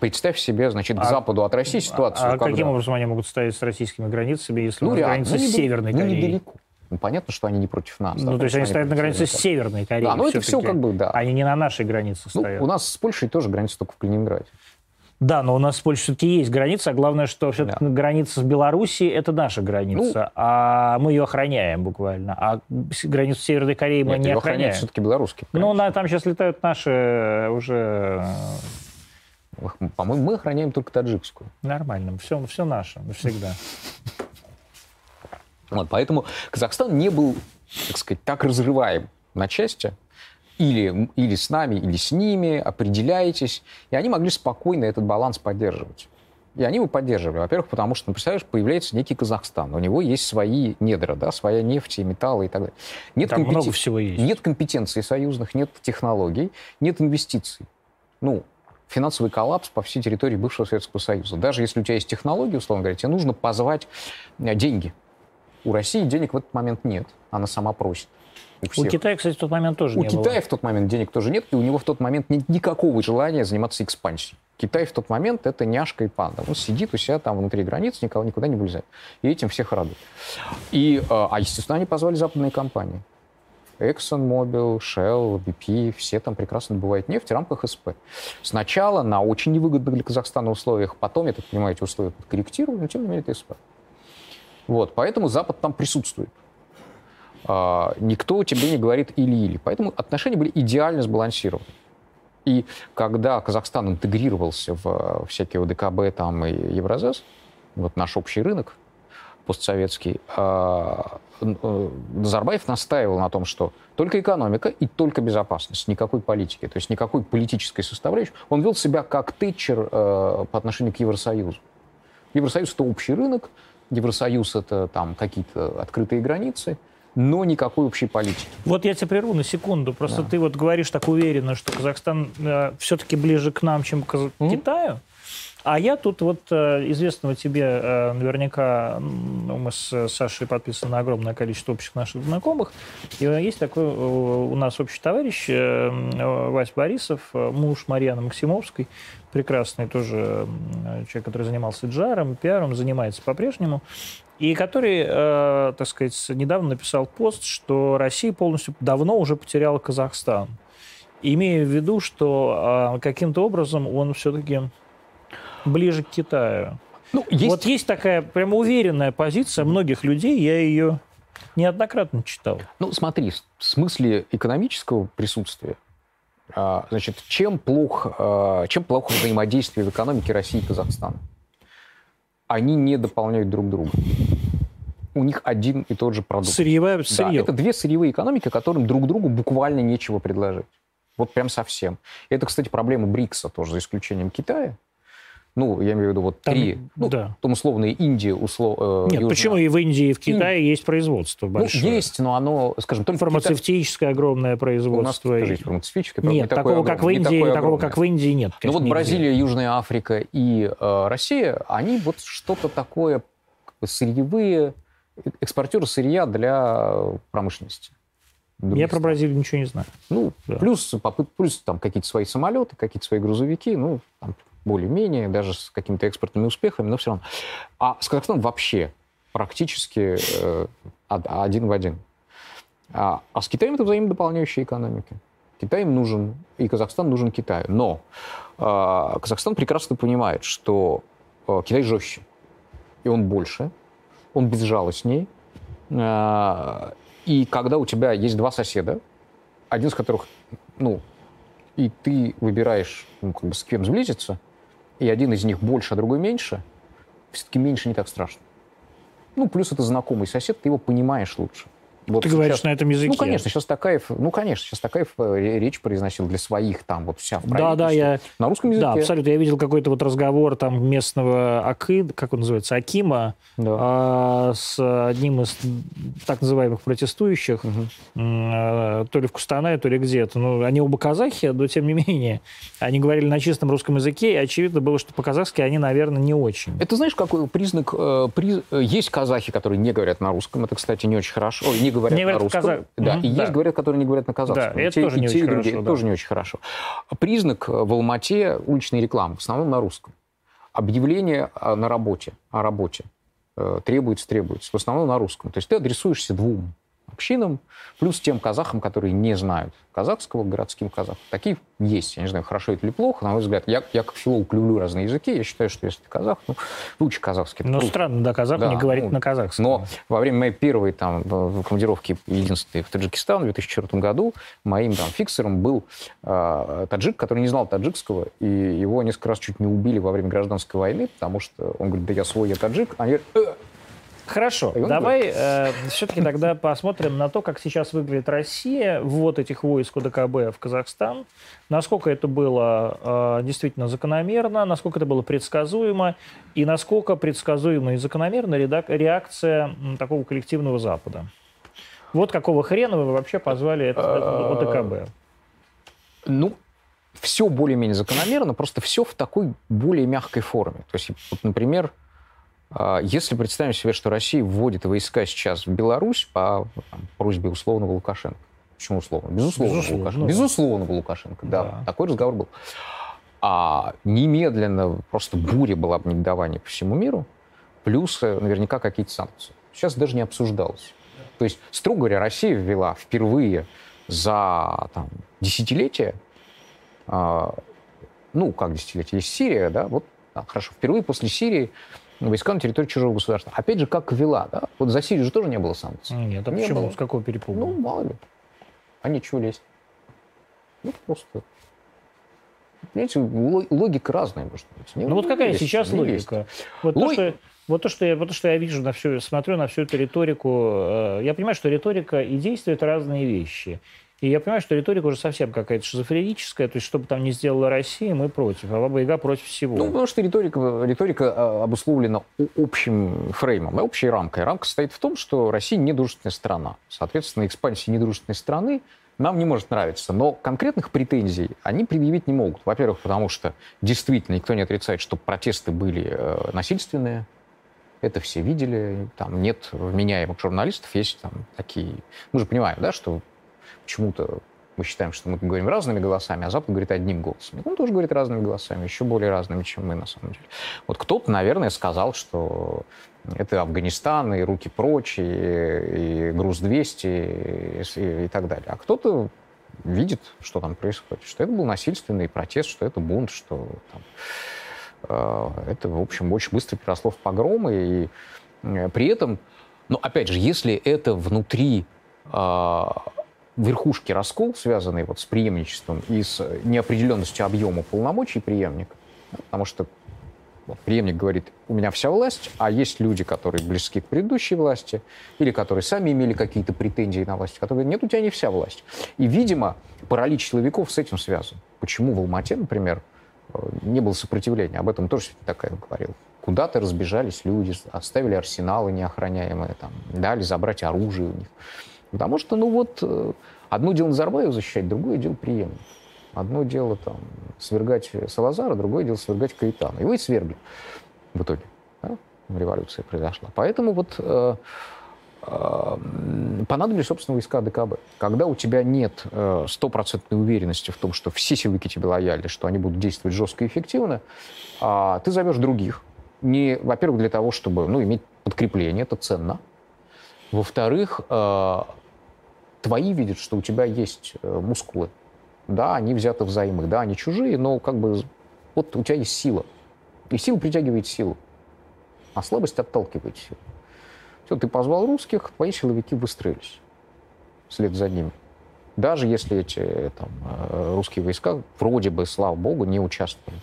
Представь себе, значит, к а, западу от России ситуацию. А, а когда... каким образом они могут стоять с российскими границами, если ну, у нас граница ну, с Северной ну, Кореей? недалеко. Ну, понятно, что они не против нас. Ну, да, то есть они стоят на границе с Северной Кореей. Да, ну это все как бы, да. Они не на нашей границе ну, стоят. У нас с Польшей тоже граница только в Калининграде. Да, но у нас с Польшей все-таки есть граница, а главное, что все-таки да. граница с Белоруссией – это наша граница, ну, а мы ее охраняем буквально. А границу Северной Кореи мы нет, не охраняем. все-таки белорусский. Ну, на, там сейчас летают наши э, уже... По-моему, мы охраняем только таджикскую. Нормально, все, все наше, всегда. Вот, поэтому Казахстан не был, так сказать, так разрываем на части, или, или с нами, или с ними, определяетесь. И они могли спокойно этот баланс поддерживать. И они его поддерживали. Во-первых, потому что, ну, представляешь, появляется некий Казахстан. У него есть свои недра, да, своя нефть и металлы и так далее. Нет Там компетен... много всего есть. Нет компетенций союзных, нет технологий, нет инвестиций. Ну, финансовый коллапс по всей территории бывшего Советского Союза. Даже если у тебя есть технологии, условно говоря, тебе нужно позвать э, деньги. У России денег в этот момент нет. Она сама просит. У, у Китая, кстати, в тот момент тоже у не было. У Китая в тот момент денег тоже нет, и у него в тот момент нет никакого желания заниматься экспансией. Китай в тот момент это няшка и панда. Он сидит у себя там внутри границ, никого никуда не вылезает. И этим всех радует. И, а, а, естественно, они позвали западные компании. ExxonMobil, Shell, BP, все там прекрасно добывают нефть в рамках СП. Сначала на очень невыгодных для Казахстана условиях, потом, я так понимаю, эти условия подкорректировали, но тем не менее это СП. Вот, поэтому Запад там присутствует. А, никто тебе не говорит или-или. Поэтому отношения были идеально сбалансированы. И когда Казахстан интегрировался в всякие ОДКБ там, и Евразес, вот наш общий рынок постсоветский, а, э, Назарбаев настаивал на том, что только экономика и только безопасность, никакой политики, то есть никакой политической составляющей. Он вел себя как Тэтчер э, по отношению к Евросоюзу. Евросоюз — это общий рынок, Евросоюз — это там какие-то открытые границы — но никакой общей политики. Вот я тебя прерву на секунду. Просто да. ты вот говоришь так уверенно, что Казахстан э, все-таки ближе к нам, чем к mm-hmm. Китаю. А я тут вот э, известного тебе э, наверняка, ну, мы с Сашей подписаны на огромное количество общих наших знакомых. И есть такой у нас общий товарищ Вась Борисов, муж Марьяны Максимовской, прекрасный тоже человек, который занимался джаром, пиаром, занимается по-прежнему. И который, э, так сказать, недавно написал пост, что Россия полностью давно уже потеряла Казахстан, имея в виду, что э, каким-то образом он все-таки ближе к Китаю. Ну, есть... Вот есть такая прямо уверенная позиция многих людей, я ее неоднократно читал. Ну, смотри, в смысле экономического присутствия, а, значит, чем плохо, а, чем плохо взаимодействие в экономике России и Казахстана? они не дополняют друг друга. У них один и тот же продукт. Сырьевая, сырье. Да, это две сырьевые экономики, которым друг другу буквально нечего предложить. Вот прям совсем. Это, кстати, проблема БРИКСа тоже, за исключением Китая ну, я имею в виду вот там, три, ну, да. там условные Индия, условно... Э, Нет, Южная... почему и в Индии, и в Китае Индия. есть производство ну, большое? Ну, есть, но оно, скажем, только... Фармацевтическое Китай... огромное производство. У нас есть фармацевтическое. Нет, такого, как в Индии, не такого, как в Индии нет. Ну вот Бразилия, Южная Африка и э, Россия, они вот что-то такое сырьевые, экспортеры сырья для промышленности. Я про Бразилию ничего не знаю. Ну, да. плюс, плюс там какие-то свои самолеты, какие-то свои грузовики, ну, там, более-менее, даже с какими-то экспортными успехами, но все равно. А с Казахстаном вообще практически э, один в один. А, а с Китаем это взаимодополняющие экономики. Китай им нужен, и Казахстан нужен Китаю. Но э, Казахстан прекрасно понимает, что э, Китай жестче, и он больше, он безжалостней. Э, и когда у тебя есть два соседа, один из которых, ну, и ты выбираешь, ну, как бы с кем сблизиться, и один из них больше, а другой меньше, все-таки меньше не так страшно. Ну, плюс это знакомый сосед, ты его понимаешь лучше. Вот Ты сейчас, говоришь на этом языке. Ну, конечно, сейчас Такаев, ну, конечно, сейчас Такаев э, речь произносил для своих там, вот вся в Да, да, я... На русском языке. Да, абсолютно. Я видел какой-то вот разговор там местного Акы, как он называется, Акима, да. а, с одним из так называемых протестующих, угу. а, то ли в Кустанае, то ли где-то. Ну, они оба казахи, но тем не менее. Они говорили на чистом русском языке, и очевидно было, что по-казахски они, наверное, не очень. Это знаешь, какой признак? Э, приз... Есть казахи, которые не говорят на русском, это, кстати, не очень хорошо. Ой, не говорят не на русском. Казах... Да, mm-hmm, и да. есть говорят, которые не говорят на казахском. Да, это те, тоже не очень хорошо. Да. тоже не очень хорошо. Признак в Алмате уличной рекламы, в основном на русском. Объявление на работе, о работе э, требуется, требуется, в основном на русском. То есть ты адресуешься двум общинам, плюс тем казахам, которые не знают казахского, городским казахам. Такие есть. Я не знаю, хорошо это или плохо, на мой взгляд. Я, я как филолог люблю разные языки. Я считаю, что если ты казах, ну, выучи казахский. Ну, странно, да, казах да, не говорит ну, на казахском. Но во время моей первой там командировки единственной в Таджикистан в 2004 году моим там фиксером был э, таджик, который не знал таджикского, и его несколько раз чуть не убили во время гражданской войны, потому что он говорит, да я свой, я таджик. Они говорят, э, Хорошо, давай э, все-таки тогда посмотрим на то, как сейчас выглядит Россия, ввод этих войск УДКБ в Казахстан, насколько это было э, действительно закономерно, насколько это было предсказуемо, и насколько предсказуема и закономерна реакция такого коллективного Запада. Вот какого хрена вы вообще позвали это ОДКБ? Ну, все более-менее закономерно, просто все в такой более мягкой форме. То есть, вот, например, если представим себе, что Россия вводит войска сейчас в Беларусь по там, просьбе условного Лукашенко. Почему условно? Безусловно, Безусловно, Лукашенко. Ну, Безусловно, Лукашенко, да. да. Такой разговор был. А немедленно просто буря была бы негодования по всему миру, плюс э, наверняка какие-то санкции. Сейчас даже не обсуждалось. То есть, строго говоря, Россия ввела впервые за там, десятилетие, э, ну, как десятилетие, есть Сирия, да, вот, а, хорошо, впервые после Сирии войска на территории чужого государства. Опять же, как ввела, да? Вот за Сирию же тоже не было санкций. Нет, а не почему? Было. С какого перепуга? Ну, мало ли. А нечего лезть. Ну, просто... Понимаете, логика разная, может быть. Не, ну, вот какая лезть, сейчас логика? Вот, Лог... то, что, вот, то, что я, вот то, что я вижу, на всю, смотрю на всю эту риторику, э, я понимаю, что риторика и действия – это разные вещи. И я понимаю, что риторика уже совсем какая-то шизофреническая, то есть что бы там ни сделала Россия, мы против, а Баба Яга против всего. Ну, потому что риторика, риторика а, обусловлена общим фреймом, общей рамкой. Рамка состоит в том, что Россия недружественная страна. Соответственно, экспансия недружественной страны нам не может нравиться. Но конкретных претензий они предъявить не могут. Во-первых, потому что действительно никто не отрицает, что протесты были э, насильственные. Это все видели. Там нет вменяемых журналистов, есть там такие... Мы же понимаем, да, что почему-то мы считаем, что мы говорим разными голосами, а Запад говорит одним голосом. Он тоже говорит разными голосами, еще более разными, чем мы на самом деле. Вот кто-то, наверное, сказал, что это Афганистан, и руки прочь, и, и груз-200, и, и, и так далее. А кто-то видит, что там происходит, что это был насильственный протест, что это бунт, что там, э, это, в общем, очень быстро переросло в погромы. И э, при этом, ну, опять же, если это внутри э, верхушки раскол, связанный вот с преемничеством и с неопределенностью объема полномочий преемника, потому что преемник говорит, у меня вся власть, а есть люди, которые близки к предыдущей власти, или которые сами имели какие-то претензии на власть, которые говорят, нет, у тебя не вся власть. И, видимо, паралич силовиков с этим связан. Почему в Алмате, например, э, не было сопротивления? Об этом тоже такая говорил. Куда-то разбежались люди, оставили арсеналы неохраняемые, там, дали забрать оружие у них. Потому что, ну вот, э, одно дело Назарбаева защищать, другое дело преемник. Одно дело там свергать Салазара, другое дело свергать Каэтана. Его и свергли в итоге. Да? Революция произошла. Поэтому вот э, э, понадобились, собственно, войска ДКБ. Когда у тебя нет э, стопроцентной уверенности в том, что все силовики тебе лояльны, что они будут действовать жестко и эффективно, э, ты зовешь других. Не, во-первых, для того, чтобы ну, иметь подкрепление, это ценно. Во-вторых, э, твои видят, что у тебя есть э, мускулы. Да, они взяты взаймы, да, они чужие, но как бы вот у тебя есть сила. И сила притягивает силу, а слабость отталкивает силу. Все, ты позвал русских, твои силовики выстроились вслед за ними. Даже если эти там, э, русские войска вроде бы, слава богу, не участвовали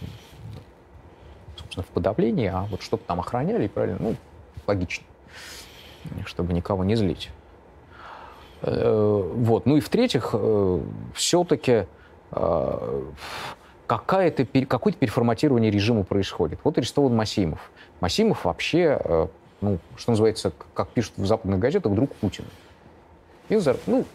собственно, в подавлении, а вот что-то там охраняли, правильно, ну, логично чтобы никого не злить. Э, вот. Ну и в-третьих, э, все-таки э, какое-то, какое-то переформатирование режима происходит. Вот арестован Масимов. Масимов вообще, ну, что называется, как пишут в западных газетах, друг Путина. И, ну,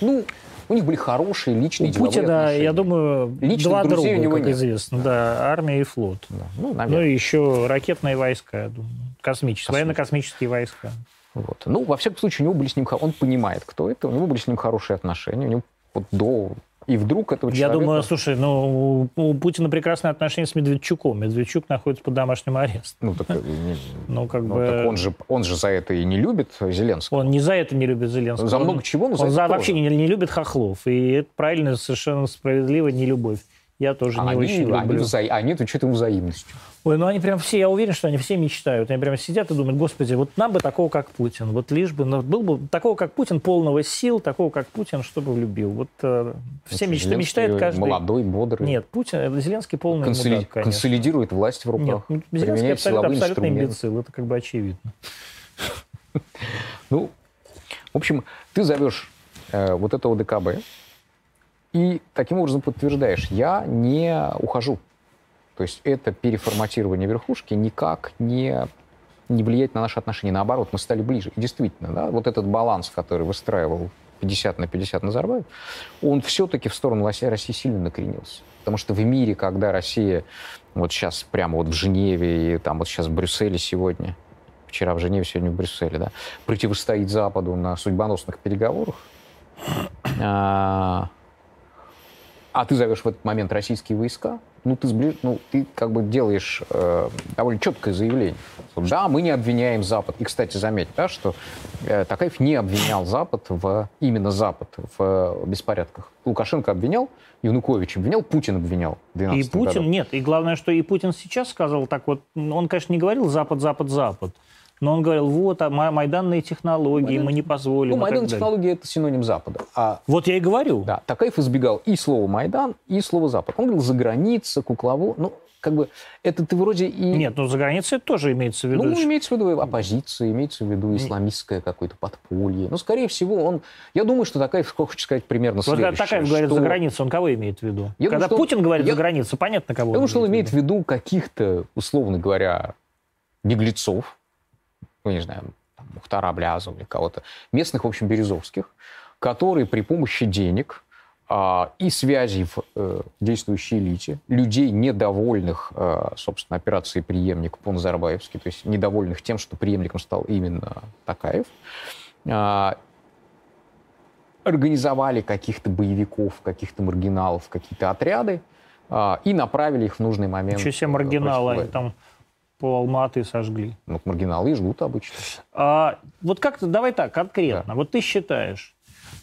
ну, у них были хорошие личные У Путина, отношения. я думаю, Личных два друга, у него как нет. известно. Да. да, армия и флот. Да. Ну, ну, и еще ракетные войска, я думаю. Космические, военно-космические войска. Вот. Ну, во всяком случае, у него были с ним... Он понимает, кто это, у него были с ним хорошие отношения. У него вот до И вдруг этого Я человека... думаю, слушай, ну, у Путина прекрасные отношения с Медведчуком. Медведчук находится под домашним арестом. Ну, так, э, не- Ну, как ну, бы... так он, же, он же за это и не любит Зеленского. Он не за это не любит Зеленского. За много чего, но за Он за, вообще не, не любит хохлов. И это правильно, совершенно справедливо, не любовь. Я тоже не они, очень они, люблю. вза- они отвечают ему взаимностью. Ой, ну они прям все, я уверен, что они все мечтают. Они прям сидят и думают, господи, вот нам бы такого, как Путин. Вот лишь бы, ну, был бы такого, как Путин, полного сил, такого, как Путин, чтобы влюбил. Вот э, все мечта, Зеленский мечтают каждый. Молодой, бодрый. Нет, Путин, это Зеленский полный консоли- мудак, конечно. консолидирует власть в руках. Нет, ну, Зеленский абсолютно, абсолютно имбецил, это как бы очевидно. Ну, в общем, ты зовешь э, вот этого ДКБ и таким образом подтверждаешь, я не ухожу. То есть это переформатирование верхушки никак не, не влияет на наши отношения. Наоборот, мы стали ближе. И действительно, да, вот этот баланс, который выстраивал 50 на 50 Назарбаев, он все-таки в сторону России, сильно накренился. Потому что в мире, когда Россия вот сейчас прямо вот в Женеве и там вот сейчас в Брюсселе сегодня, вчера в Женеве, сегодня в Брюсселе, да, противостоит Западу на судьбоносных переговорах, а, ты зовешь в этот момент российские войска, ну ты, сближ... ну, ты как бы делаешь э, довольно четкое заявление. Да, мы не обвиняем Запад. И, кстати, заметь, да, что э, Такаев не обвинял Запад, в, именно Запад, в э, беспорядках. Лукашенко обвинял, Янукович обвинял, Путин обвинял И 2012 Путин, году. нет, и главное, что и Путин сейчас сказал так вот, он, конечно, не говорил «Запад, Запад, Запад», но он говорил, вот, а ма- майданные технологии, Майдан- мы не позволим. Ну, и так Майдан далее. технология это синоним Запада. А Вот я и говорю. Да, Такаев избегал и слова Майдан, и слова Запад. Он говорил за граница, куклово. Ну, как бы, это ты вроде и... Нет, ну за границей это тоже имеется в виду. Ну, имеется в виду оппозиция, имеется в виду исламистское какое-то подполье. Ну, скорее всего, он... Я думаю, что Такаев хочет сказать примерно Вот когда следующее. Такаев говорит что- за границу, он кого имеет в виду? Я когда думаю, Путин говорит я- за границу, понятно, кого Я думаю, что он имеет в виду каких-то, условно говоря, беглецов, ну, не знаю, там, Мухтара Аблязова или кого-то, местных, в общем, березовских, которые при помощи денег а, и связей в э, действующей элите, людей, недовольных, э, собственно, операцией преемник по Назарбаевски, то есть недовольных тем, что преемником стал именно Такаев, а, организовали каких-то боевиков, каких-то маргиналов, какие-то отряды а, и направили их в нужный момент. Ничего себе э, маргиналы, они там по Алматы сожгли. ну, маргиналы и жгут обычно. А, вот как-то, давай так, конкретно. Вот ты считаешь,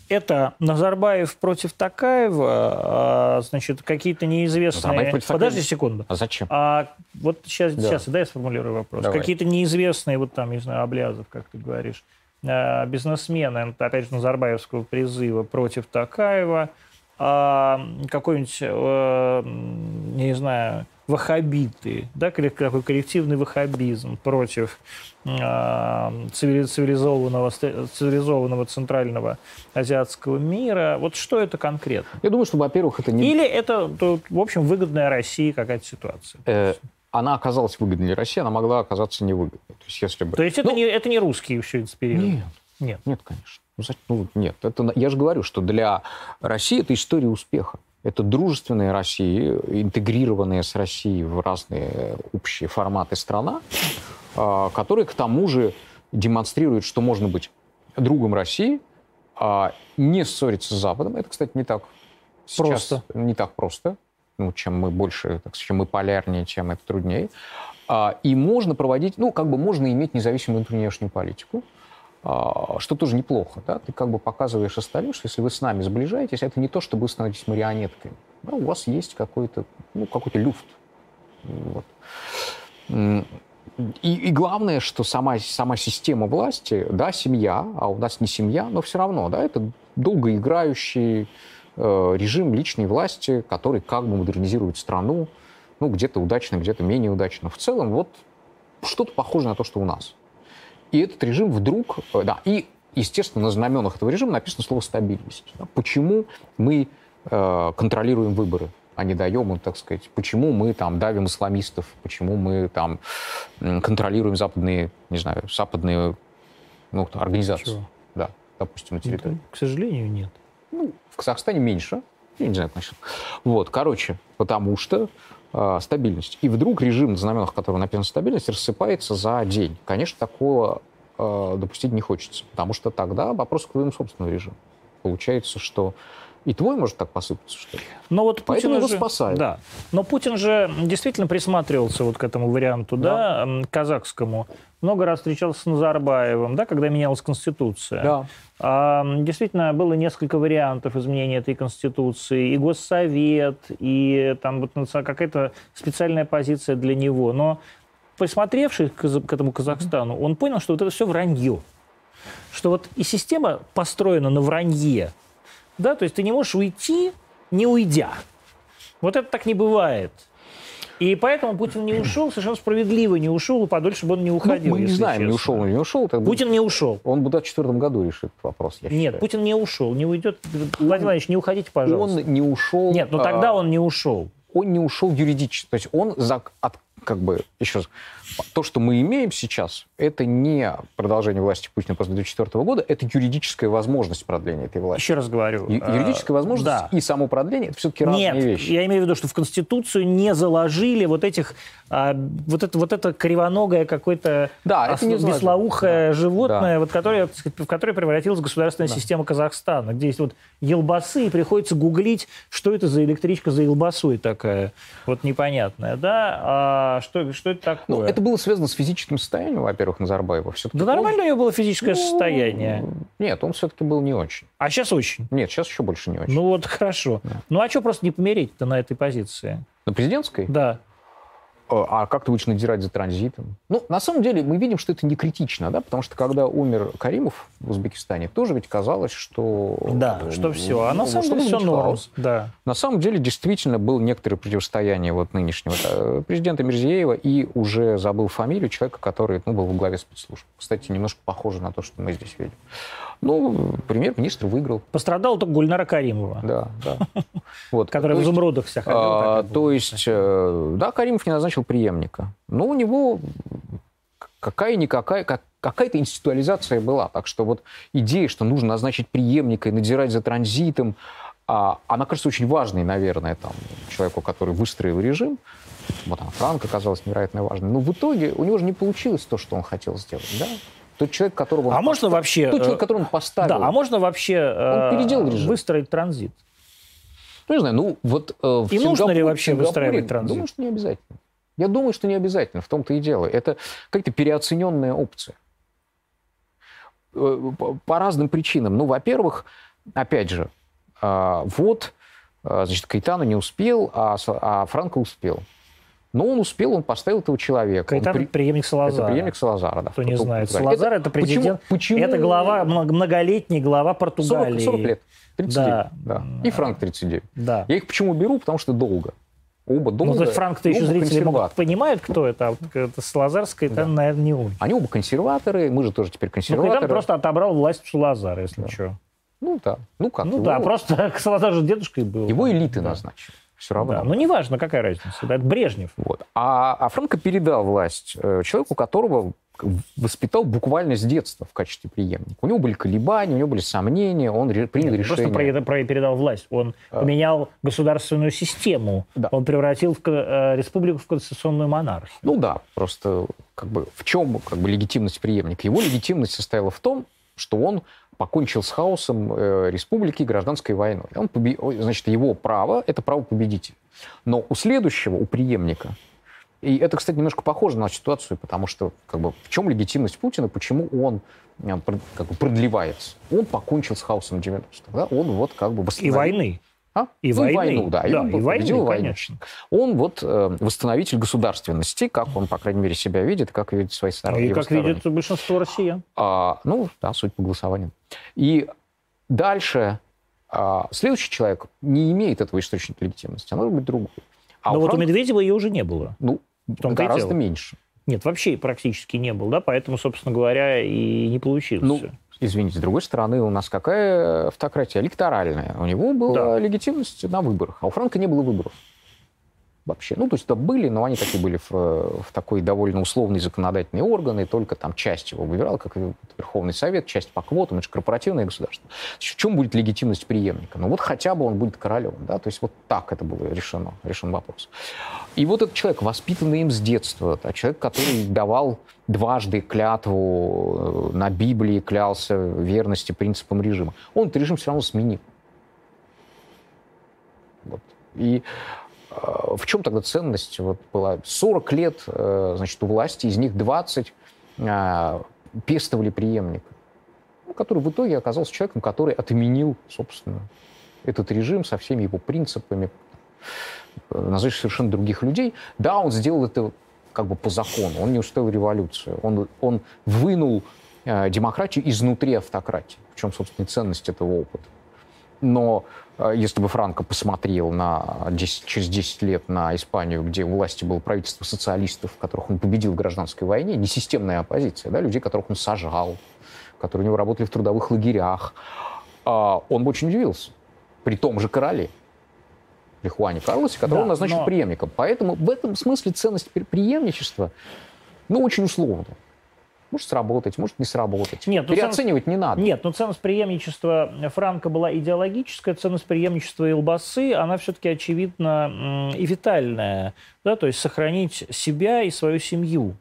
это Назарбаев против Такаева, а, значит, какие-то неизвестные... Назарбаев против Подожди Такаева. секунду. А зачем? А вот сейчас, Да. сейчас, дай я сформулирую вопрос. Давай. Какие-то неизвестные, вот там, не знаю, Облязов, как ты говоришь, э, бизнесмены, опять же, Назарбаевского призыва против Такаева, а, какой-нибудь, э, не знаю, ваххабиты, да, такой коллективный ваххабизм против цивили- цивилизованного, цивилизованного центрального азиатского мира. Вот что это конкретно? Я думаю, что, во-первых, это не... Или это, то, в общем, выгодная России какая-то ситуация? э, она оказалась выгодной России, она могла оказаться невыгодной. То есть, если бы... То есть это, Ну, не, это не русские все инспирировали? Нет, Нет. нет, конечно. Ну, ну, нет, это, я же говорю, что для России это история успеха. Это дружественная Россия, интегрированная с Россией в разные общие форматы страна, а, которая к тому же демонстрирует, что можно быть другом России, а, не ссориться с Западом. Это, кстати, не так сейчас Просто. не так просто. Ну, чем мы больше, так, чем мы полярнее, тем это труднее. А, и можно проводить, ну, как бы можно иметь независимую внутреннюю политику, что тоже неплохо. Да? Ты как бы показываешь остальным, что если вы с нами сближаетесь, это не то, что вы становитесь марионетками. Да, у вас есть какой-то, ну, какой-то люфт. Вот. И, и главное, что сама, сама система власти, да, семья, а у нас не семья, но все равно, да, это долгоиграющий э, режим личной власти, который как бы модернизирует страну, ну, где-то удачно, где-то менее удачно. В целом, вот что-то похоже на то, что у нас. И этот режим вдруг, э, да, и, естественно, на знаменах этого режима написано слово «стабильность». Почему мы э, контролируем выборы, а не даем им, так сказать, почему мы там давим исламистов, почему мы там контролируем западные, не знаю, западные ну, организации, Чего? да, допустим, на территории. К сожалению, нет. Ну, в Казахстане меньше. Я не знаю, насчет. Вот, короче, потому что стабильность. И вдруг режим, на знаменах которого написано стабильность, рассыпается за день. Конечно, такого э, допустить не хочется, потому что тогда вопрос к твоему собственному режиму. Получается, что И твой может так посыпаться, что ли? Но вот Поэтому Путин его же, спасают. Да. Но Путин же действительно присматривался вот к этому варианту, да, Да. казахскому. Много раз встречался с Назарбаевым, да, когда менялась Конституция. Да. А, Действительно, было несколько вариантов изменения этой Конституции. И Госсовет, и там вот какая-то специальная позиция для него. Но присмотревшись к этому Казахстану, он понял, что вот это все вранье. Что вот и система построена на вранье. Да, то есть ты не можешь уйти, не уйдя. Вот это так не бывает. И поэтому Путин не ушел, совершенно справедливо не ушел, и подольше бы он не Ну, уходил. мы не знаем, не честно. ушел, не ушел. это будет- Путин не ушел. Он в 2024 году решит вопрос, я Нет, считаю. Путин не ушел, не уйдет. Владимир Владимирович, не уходите, пожалуйста. Он не ушел... Нет, ну а, тогда он не ушел. он не ушел юридически. То есть он за, от, как бы, еще раз, то, что мы имеем сейчас, это не продолжение власти Путина после 2004 года, это юридическая возможность продления этой власти. Еще раз говорю. Ю- э, Юридическая возможность да. и само продление это все-таки разные Нет, вещи. я имею в виду, что в Конституцию не заложили вот этих, а, вот это, вот это кривоногое какое-то Да, это ос- заложили. беслоухое Да. животное, вот, которое, сказать, в которое превратилась государственная система Казахстана, где есть вот елбасы, и приходится гуглить, что это за электричка за елбасой такая, вот непонятная, да? А что, что это такое? Ну, это было связано с физическим состоянием, во-первых, Назарбаева. Все-таки Да нормально у него было физическое Ну, состояние. Нет, он все-таки был не очень. А сейчас очень. Нет, сейчас еще больше не очень. Ну вот хорошо. Ну а что просто не помереть-то на этой позиции? На президентской? Да. Э, А как ты будешь надзирать за транзитом? Ну, на самом деле, мы видим, что это не критично, да, потому что когда умер Каримов в Узбекистане, тоже ведь казалось, что... Да, что все. А на ну, самом деле все норм. Да. На самом деле, действительно, было некоторое противостояние вот нынешнего э, президента Мирзиеева и уже забыл фамилию человека, который ну, был во главе спецслужб. Кстати, немножко похоже на то, что мы здесь видим. Ну, премьер-министр выиграл. Пострадала только Гульнара Каримова, Да, да. Вот. которая То в изумрудах вся ходила. то есть, э, да, Каримов не назначил преемника, но у него какая-никакая, как, какая-то институализация была. Так что вот идея, что нужно назначить преемника и надзирать за транзитом, а, она кажется очень важной, наверное, там, человеку, который выстроил режим. Вот она, Франк оказалась невероятно важной. Но в итоге у него же не получилось то, что он хотел сделать. Да? Тот человек, которого он А можно поставил- вообще... Тот э, человек, которого он поставил. Да, а можно вообще э, Он переделал режим. выстроить транзит? Ну, не знаю, ну вот э, в И нужно ли вообще выстраивать транзит? Думаю, что не обязательно. Я думаю, что не обязательно, в том-то и дело. Это какая-то переоцененная опция. Э, По разным причинам. Ну, во-первых, опять же, а, вот, а, значит, Кайтана не успел, а а Франко успел. Но он успел, он поставил этого человека. Кайтан при- преемник Салазара. Это преемник Салазара, да. Кто не знает. Португалии. Салазар это, почему- президент, почему- это глава, много- многолетний глава 40, Португалии. 40 лет. 39, Да. да. И Франк 39. Да. Я их почему беру? Потому что долго. Оба долго. Ну, то есть Франк-то еще зрители могут понимают, кто это, а вот это с Кайтан, наверное, не очень. Они оба консерваторы, мы же тоже теперь Ну, консерваторы. Кайтан просто отобрал власть у Салазара, если что. Ну да. Ну как? Ну его, да, просто Салазар же дедушкой был. его элиты Да. назначили. Все равно. Да, ну неважно, какая разница. Да, это Брежнев. Вот. А, а Франко передал власть э, человеку, которого воспитал буквально с детства в качестве преемника. У него были колебания, у него были сомнения, он ре- принял Нет, Просто решение. про, про- передал власть. Он А. поменял государственную систему. Да. Он превратил в, э, республику в конституционную монархию. Ну да, просто как бы в чем как бы легитимность преемника? Его легитимность состояла в том, что он покончил с хаосом э, республики и гражданской войной. Он ой, Значит, его право – это право победителя. Но у следующего, у преемника, и это, кстати, немножко похоже на ситуацию, потому что как бы, в чем легитимность Путина, почему он э, как бы, продлевается? Он покончил с хаосом 90-х. Да? Он вот как бы И восстановил... войны. А? И Ну, войны. войну, да. Да, он и войны, войну. конечно. Он вот э, восстановитель государственности, как он, по крайней мере, себя видит, как видит свои стороны. И как видит большинство россиян. А, ну, да, суть по голосованию. И дальше а, следующий человек не имеет этого источника легитимности, а может быть другой. А Но у вот у Франка, Медведева ее уже не было. ну, и гораздо меньше. Нет, вообще практически не было, да, поэтому, собственно говоря, и не получилось. Ну. Извините, с другой стороны, у нас какая автократия? Электоральная. У него была Да. легитимность на выборах, а у Франка не было выборов. Вообще. Ну, то есть это были, но они такие были в, в такой довольно условный законодательный орган, и только там часть его выбирала, как и Верховный Совет, часть по квотам, это же корпоративное государство. В чем будет легитимность преемника? Ну, вот хотя бы он будет королем, да, то есть вот так это было решено, решен вопрос. И вот этот человек, воспитанный им с детства, да, человек, который давал дважды клятву э, на Библии, клялся верности принципам режима, он этот режим все равно сменил. И э, в чем тогда ценность вот была? 40 лет, э, значит, у власти, из них 20 э, пестовали преемника, ну, который в итоге оказался человеком, который отменил, собственно, этот режим со всеми его принципами, назовешь совершенно других людей. Да, он сделал это как бы по закону, он не устроил революцию, он, он вынул э, демократию изнутри автократии, в чем, собственно, ценность этого опыта. Но э, если бы Франко посмотрел на 10, через 10 лет на Испанию, где у власти было правительство социалистов, которых он победил в гражданской войне, несистемная оппозиция, да, людей, которых он сажал, которые у него работали в трудовых лагерях, э, он бы очень удивился. При том же короле. Лихуане Карлосе, которого да, назначил но... преемником. Поэтому в этом смысле ценность преемничества, ну, очень условно. Может сработать, может не сработать. Нет, ну, Переоценивать ценность... не надо. Нет, но ценность преемничества Франка была идеологическая, ценность преемничества Илбасы, она все-таки очевидно и витальная. Да? То есть сохранить себя и свою семью.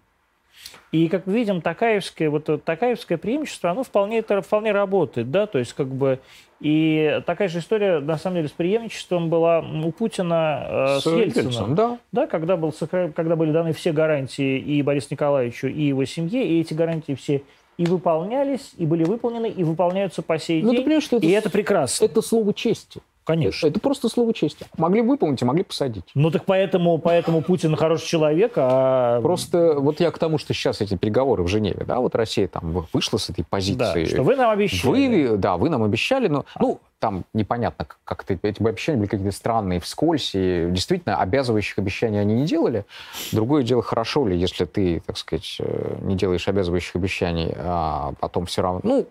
И, как видим, такаевское, вот такаевское преимущество, оно вполне, это вполне работает, да, то есть как бы и такая же история, на самом деле, с преемничеством была у Путина э, с, с Ельцином. Да. да когда, был, когда были даны все гарантии и Борису Николаевичу, и его семье, и эти гарантии все и выполнялись, и были выполнены, и выполняются по сей ну, день. Что это, и это прекрасно. Это слово чести. Конечно. Это просто слово чести. Могли выполнить, а могли посадить. Ну так поэтому, поэтому Путин хороший человек, а... Просто вот я к тому, что сейчас эти переговоры в Женеве, да, вот Россия там вышла с этой позиции. Да, что вы нам обещали. Вы, да, вы нам обещали, но, ну, там непонятно, как это, эти обещания были какие-то странные, вскользь, и действительно обязывающих обещаний они не делали. Другое дело, хорошо ли, если ты, так сказать, э, не делаешь обязывающих обещаний, а потом все равно... Ну,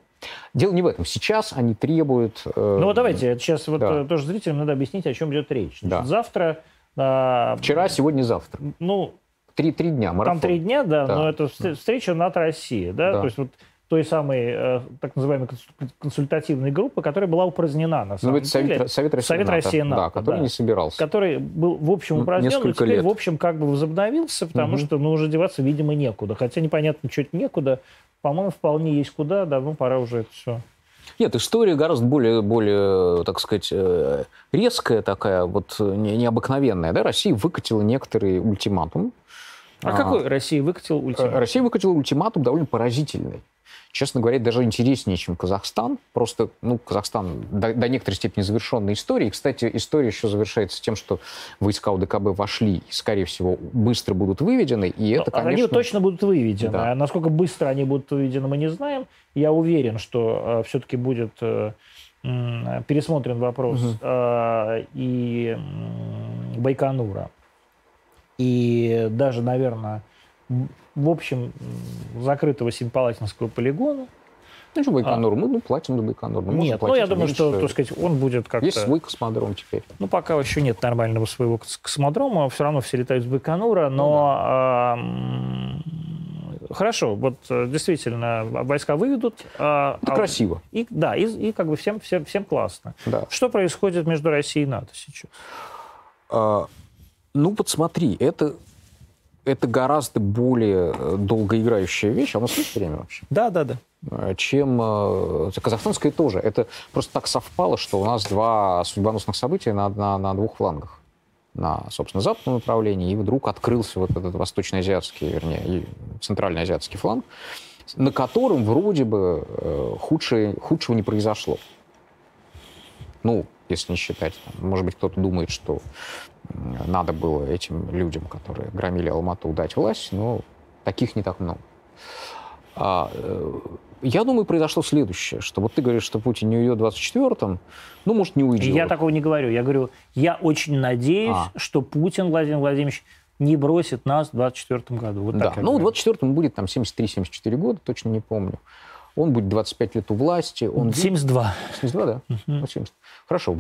Дело не в этом. Сейчас они требуют... Э, ну вот давайте, сейчас вот да. Э, тоже зрителям надо объяснить, о чем идет речь. Значит, да. Завтра... Э, Вчера, сегодня, завтра. Ну, три, три дня, марафон. Там три дня, да, да. но это встреча НАТО-Россия, да? да, то есть вот той самой э, так называемой консультативной группы, которая была упразднена на ну, самом ну, деле. Совет, Совет России Совет НАТО, России НАТО, да, который да, не собирался. Который был в общем упразднен, но теперь лет. в общем как бы возобновился, потому угу. что ну, уже деваться, видимо, некуда. Хотя непонятно, что это некуда. По-моему, вполне есть куда, давно пора уже это все нет, история гораздо более, более, так сказать, э, резкая такая, вот необыкновенная. Да? Россия выкатила некоторые ультиматум. А, а какой Россия выкатила ультиматум? Россия выкатила ультиматум довольно поразительный честно говоря, даже интереснее, чем Казахстан. Просто, ну, Казахстан до, до некоторой степени завершенная история. И, кстати, история еще завершается тем, что войска УДКБ вошли и, скорее всего, быстро будут выведены. И это, конечно... Они точно будут выведены. Да. А насколько быстро они будут выведены, мы не знаем. Я уверен, что э, все-таки будет э, пересмотрен вопрос угу. э, и э, Байконура. И даже, наверное, в общем, закрытого Семипалатинского полигона. Ну, что Байконур? А, мы ну, платим на Байконур. Мы нет, ну, я думаю, меньше. что, так сказать, он будет как-то... Есть свой космодром теперь. Ну, пока еще нет нормального своего космодрома, все равно все летают с Байконура, но... Ну, да. а, хорошо, вот э, действительно, войска выведут. А, Это а, красиво. И, да, и, и как бы всем, всем, всем классно. Да. Что происходит между Россией и НАТО сейчас? А, ну, вот смотри, это это гораздо более э, долгоиграющая вещь. А нас есть время вообще? Да, да, да. Э, чем э, казахстанская тоже. Это просто так совпало, что у нас два судьбоносных события на, на, на двух флангах. На, собственно, западном направлении, и вдруг открылся вот этот восточноазиатский, вернее, центральноазиатский фланг, на котором вроде бы э, худшее, худшего не произошло. Ну, если не считать. Может быть, кто-то думает, что надо было этим людям, которые громили Алмату, дать власть, но таких не так много. А, э, я думаю, произошло следующее, что вот ты говоришь, что Путин не уйдет в 24-м, ну, может, не уйдет. Я такого не говорю. Я говорю, я очень надеюсь, а. что Путин Владимир Владимирович не бросит нас в 24 году. Вот да, ну, в 24-м будет там 73-74 года, точно не помню. Он будет 25 лет у власти. Он 72. 72, да? Угу. 70. Хорошо,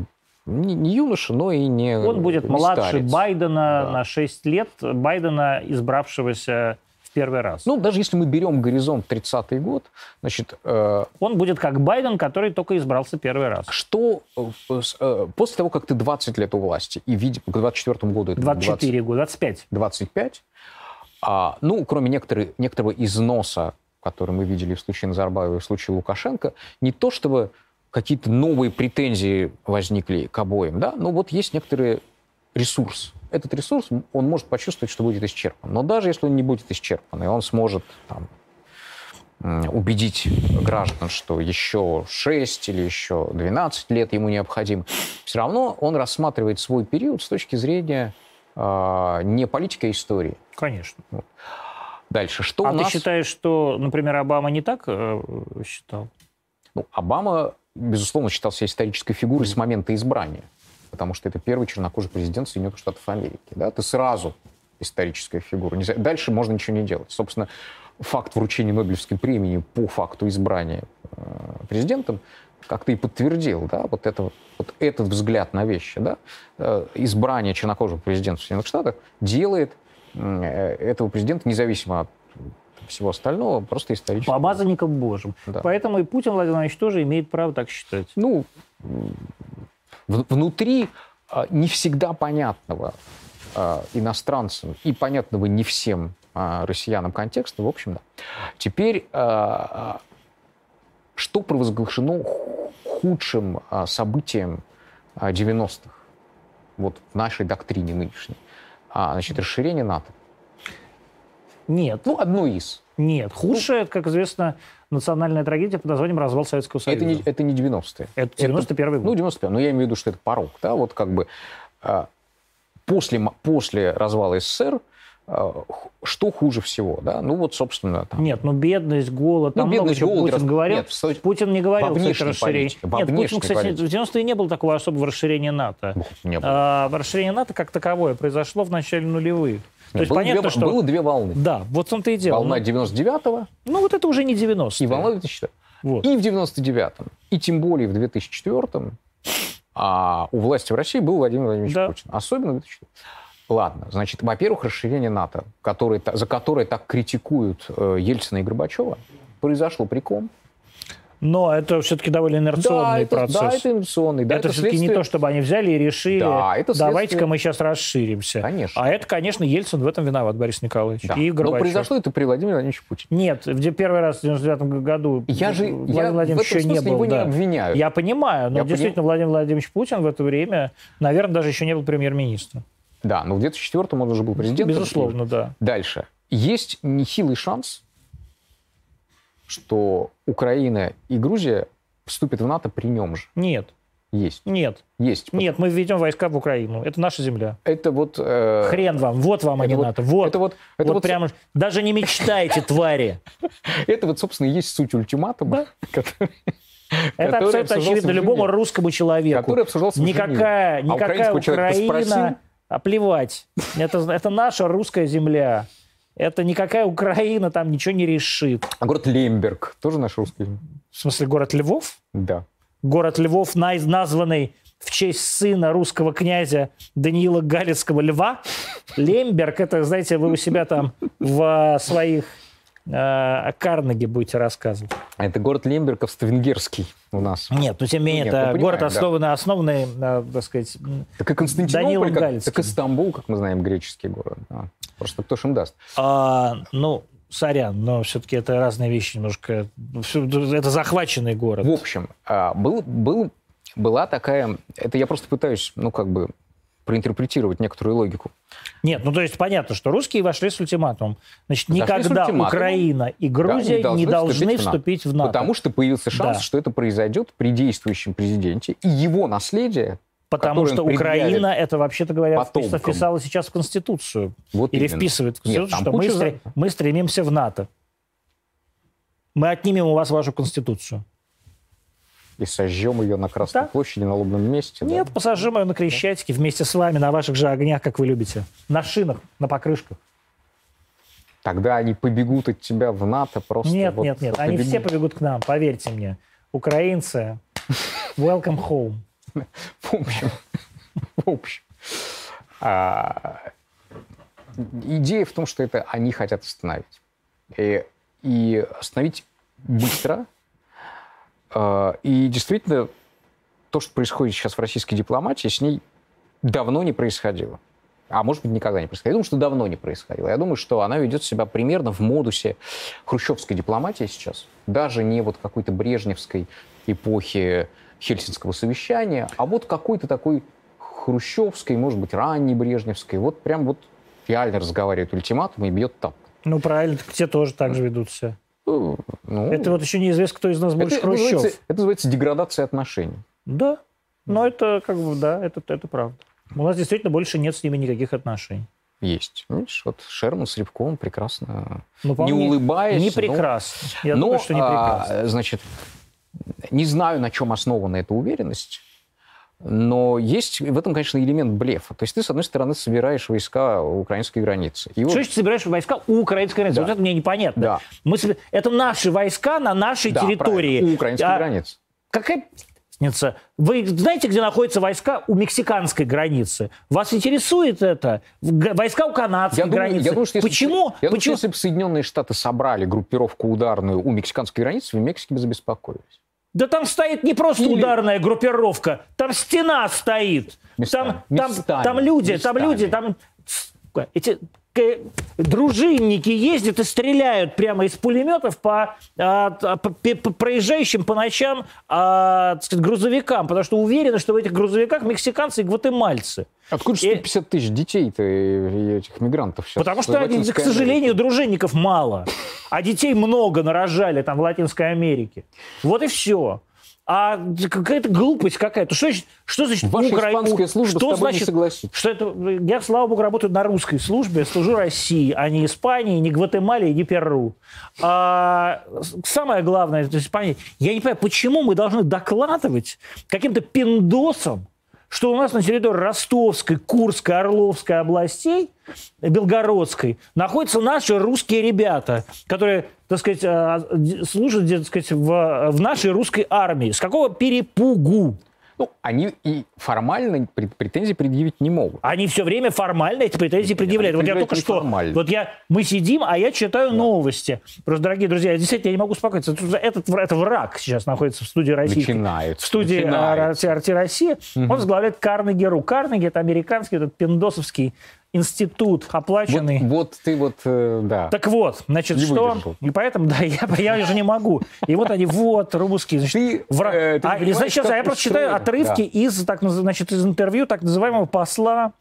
не, не юноша, но и не Он будет не младше старец. Байдена да. на 6 лет, Байдена, избравшегося в первый раз. Ну, даже если мы берем горизонт 30-й год, значит... Э, Он будет как Байден, который только избрался первый раз. Что э, э, после того, как ты 20 лет у власти, и видишь, к 24 году... 24 20, года, 25. 25. А, ну, кроме некоторых, некоторого износа, который мы видели в случае Назарбаева и в случае Лукашенко, не то чтобы какие-то новые претензии возникли к обоим, да, но вот есть некоторые ресурс. Этот ресурс, он может почувствовать, что будет исчерпан. Но даже если он не будет исчерпан, и он сможет там, убедить граждан, что еще 6 или еще 12 лет ему необходимо, все равно он рассматривает свой период с точки зрения э, не политики, а истории. Конечно. Вот. Дальше, что а у нас... ты считаешь, что, например, Обама не так э, считал? Ну, Обама, безусловно, считался исторической фигурой с момента избрания, потому что это первый чернокожий президент Соединенных Штатов Америки. Да? Ты сразу историческая фигура. Дальше можно ничего не делать. Собственно, факт вручения Нобелевской премии по факту избрания э, президентом как-то и подтвердил, да, вот, это, вот этот взгляд на вещи, да, э, избрание чернокожего президента в Соединенных Штатах делает э, этого президента независимо от всего остального, просто исторически. Помазанником Божьим. Да. Поэтому и Путин Владимир Владимирович тоже имеет право так считать. Ну, внутри не всегда понятного иностранцам и понятного не всем а, россиянам контекста, в общем, да. Теперь, а, а, что провозглашено худшим событием 90-х, вот в нашей доктрине нынешней? Значит, расширение НАТО. Нет. Ну, одно из. Нет. Худшее, как известно, национальная трагедия под названием развал Советского Союза. Это не, это не 90-е. Это 91 год. Ну, 91 но я имею в виду, что это порог. Да? Вот как бы после, после развала СССР Э, что хуже всего, да? Ну вот, собственно, там. Нет, ну бедность, голод, ну, там бедность, много голод, Путин раз... говорил. Нет, Путин не говорил, во кстати, расширение. Нет, Путин, кстати, политике. в 90-е не было такого особого расширения НАТО. Не было. А, расширение НАТО как таковое произошло в начале нулевых. То есть было понятно, две, что... Было две волны. Да, вот в том-то и дело. Волна 99-го. Ну вот это уже не 90 И волна 2004 вот. И в 99-м, и тем более в 2004-м а у власти в России был Владимир Владимирович да. Путин. Особенно в 2004 Ладно, значит, во-первых, расширение НАТО, который, за которое так критикуют э, Ельцина и Горбачева, произошло при ком? Но это все-таки довольно инерционный да, процесс. да, это инерционный. Да, это, это все-таки следствие... не то, чтобы они взяли и решили, да, это следствие... давайте-ка мы сейчас расширимся. Конечно. А это, конечно, Ельцин в этом виноват, Борис Николаевич. Да. И Горбачев. Но произошло это при Владимире Владимировиче Путине. Нет, в первый раз в 99 году я же, Владимир я Владимирович еще не был. Его да. не обвиняю. Я понимаю, но я действительно поним... Владимир Владимирович Путин в это время, наверное, даже еще не был премьер-министром. Да, но в 2004 он уже был президентом. Безусловно, да. Дальше. Есть нехилый шанс, что Украина и Грузия вступят в НАТО при нем же. Нет. Есть. Нет. Есть. Нет, мы введем войска в Украину. Это наша земля. Это вот... Э... Хрен вам. Вот вам, а не вот, НАТО. Вот. Это вот, это вот, вот прямо... Даже не мечтайте, твари. Это вот, собственно, и есть суть ультиматума, который... Это абсолютно очевидно любому русскому человеку. Который обсуждался Никакая, никакая Украина а плевать. Это, это наша русская земля. Это никакая Украина там ничего не решит. А город Лемберг тоже наш русский? В смысле, город Львов? Да. Город Львов, названный в честь сына русского князя Даниила Галицкого Льва. Лемберг, это, знаете, вы у себя там в своих о Карнеге будете рассказывать. Это город Лемберг австро-венгерский у нас. Нет, но тем не менее, Нет, это понимаем, город, основанный, да. основанный, э, так сказать, Так и Константинополь, как, так и Стамбул, как мы знаем, греческий город. Да. Просто кто ж им даст? А, ну, сорян, но все-таки это разные вещи немножко. Это захваченный город. В общем, а, был, был, была такая... Это я просто пытаюсь, ну, как бы проинтерпретировать некоторую логику. Нет, ну то есть понятно, что русские вошли с ультиматумом. Значит, никогда Украина и Грузия да, не должны, не должны вступить, в НАТО. Потому что появился шанс, да. что это произойдет при действующем президенте, и его наследие Потому что Украина, это, вообще-то говоря, потомкам. вписала сейчас в Конституцию. Вот Или именно. вписывает в Конституцию, Нет, что мы, за... мы стремимся в НАТО. Мы отнимем у вас вашу Конституцию и сожжем ее на Красной да? площади, на лобном месте. Нет, да? посожжем ее на Крещатике вместе с вами, на ваших же огнях, как вы любите. На шинах, на покрышках. Тогда они побегут от тебя в НАТО просто. Нет, вот нет, нет. Побегут. Они все побегут к нам, поверьте мне. Украинцы, welcome home. В общем, в общем. А, идея в том, что это они хотят остановить. И, и остановить быстро, и действительно, то, что происходит сейчас в российской дипломатии, с ней давно не происходило. А может быть, никогда не происходило. Я думаю, что давно не происходило. Я думаю, что она ведет себя примерно в модусе хрущевской дипломатии сейчас. Даже не вот какой-то брежневской эпохи Хельсинского совещания, а вот какой-то такой хрущевской, может быть, ранней брежневской. Вот прям вот реально разговаривает ультиматум и бьет тапкой. Ну, правильно, те тоже так же ведут себя. Ну, Это вот еще неизвестно, кто из нас это, больше это Хрущев. называется, это называется деградация отношений. Да, но это как бы, да, это, это правда. У нас действительно больше нет с ними никаких отношений. Есть. Видишь, вот Шерман с Рябковым прекрасно, Ну, не улыбаясь. Не но- прекрасно. Я но, думаю, что не а, прекрасно. значит, не знаю, на чем основана эта уверенность, но есть в этом, конечно, элемент блефа. То есть ты, с одной стороны, собираешь войска у украинской границы. И вот- Что значит собираешь войска у украинской границы? Да. Вот это мне непонятно. Да. Мы Это наши войска на нашей Да, территории. правильно, у украинской А границы. Какая разница? Вы знаете, где находятся войска у мексиканской границы? Вас интересует это? Войска у канадской Я думаю, границы. я думаю, что если, Почему? Я думаю, что Почему? если бы Соединенные Штаты собрали группировку ударную у мексиканской границы, в Мексике бы забеспокоились. Да там стоит не просто Или- ударная группировка, там стена стоит. Местами, Там, там, местами, там люди, там местами. люди, там эти дружинники ездят и стреляют прямо из пулеметов по, а, по- по проезжающим по ночам а, сказать, грузовикам, потому что уверены, что в этих грузовиках мексиканцы и гватемальцы. Откуда же И- 150 тысяч детей-то и этих мигрантов сейчас? Потому что, они, к сожалению, Америке? дружинников мало, а детей много нарожали там в Латинской Америке. Вот и все. А какая-то глупость какая-то. Что значит, что значит Ваша Укра- испанская служба что с тобой не значит, согласится. Что это, я, слава богу, работаю на русской службе, служу России, а не Испании, не Гватемале, не Перу. А, самое главное, то есть я не понимаю, почему мы должны докладывать каким-то пиндосам, что у нас на территории Ростовской, Курской, Орловской областей, Белгородской, находятся наши русские ребята, которые, так сказать, а, служат, так сказать, в, в нашей русской армии. С какого перепугу? Ну, они и формально претензий предъявить не могут. Они все время формально эти претензии предъявляют. Вот я только что, неформально. вот я, мы сидим, а я читаю новости. Просто, дорогие друзья, действительно я не могу успокоиться. Этот, это враг сейчас находится в студии России. Начинается, В студии начинается. «Арти Россия». Он возглавляет Карнеги РУ. Карнеги – это американский этот пиндосовский институт, Вот, оплаченный. вот ты вот, э, да. Так вот, значит, Не что? выдержал. И поэтому, да, я, я уже не могу. И вот они, вот, русские. Значит, Ты, вра- э, ты а, и, значит, я просто читаю отрывки Да. из, так, значит, из интервью так называемого посла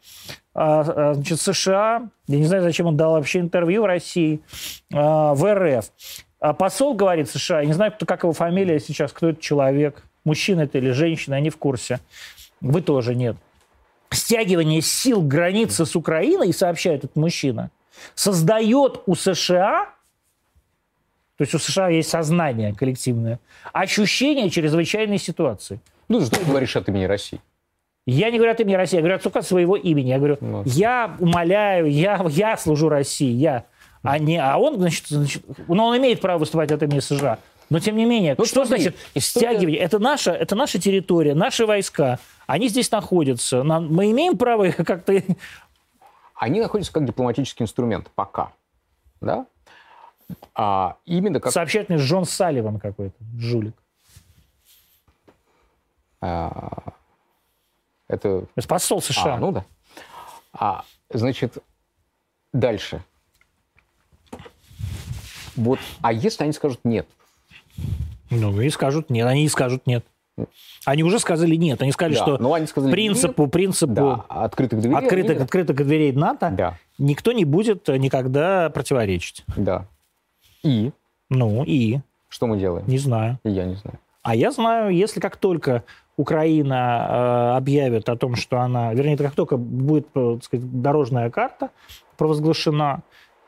а, а, значит, США. Я не знаю, зачем он дал вообще интервью в России, а, в РФ. Посол говорит США, я не знаю, кто, как его фамилия сейчас, кто это человек, мужчина это или женщина, не в курсе. Вы тоже нет. Стягивание сил к границе с Украиной, сообщает этот мужчина, создает у США то есть у США есть сознание коллективное, ощущение чрезвычайной ситуации. Ну, что ты говоришь от имени России? Я не говорю от имени России, я говорю от своего имени. Я говорю, Ну. я умоляю, я, я служу России, я. А, не, а он, значит, значит, ну, он имеет право выступать от имени США. Но тем не менее, Ну, что смотри, значит стягивание? Это наша, это наша территория, наши войска. Они здесь находятся. Нам- мы имеем право как-то... Они находятся как дипломатический инструмент пока. Да? А именно как... Сообщает мне Джон Салливан какой-то, жулик. а, это Посол США. А, ну да. А, значит, дальше. Вот, а если они скажут нет? Ну, и скажут нет. Они и скажут нет. Они уже сказали нет. Они сказали, Да, что ну, они сказали принципу, принципу Да, открытых дверей. открытых, открытых дверей НАТО Да, никто не будет никогда противоречить. да. И Ну, и, что мы делаем? не знаю. И я не знаю. А я знаю, если как только Украина э, объявит о том, что она, вернее, как только будет, э, так сказать, дорожная карта провозглашена,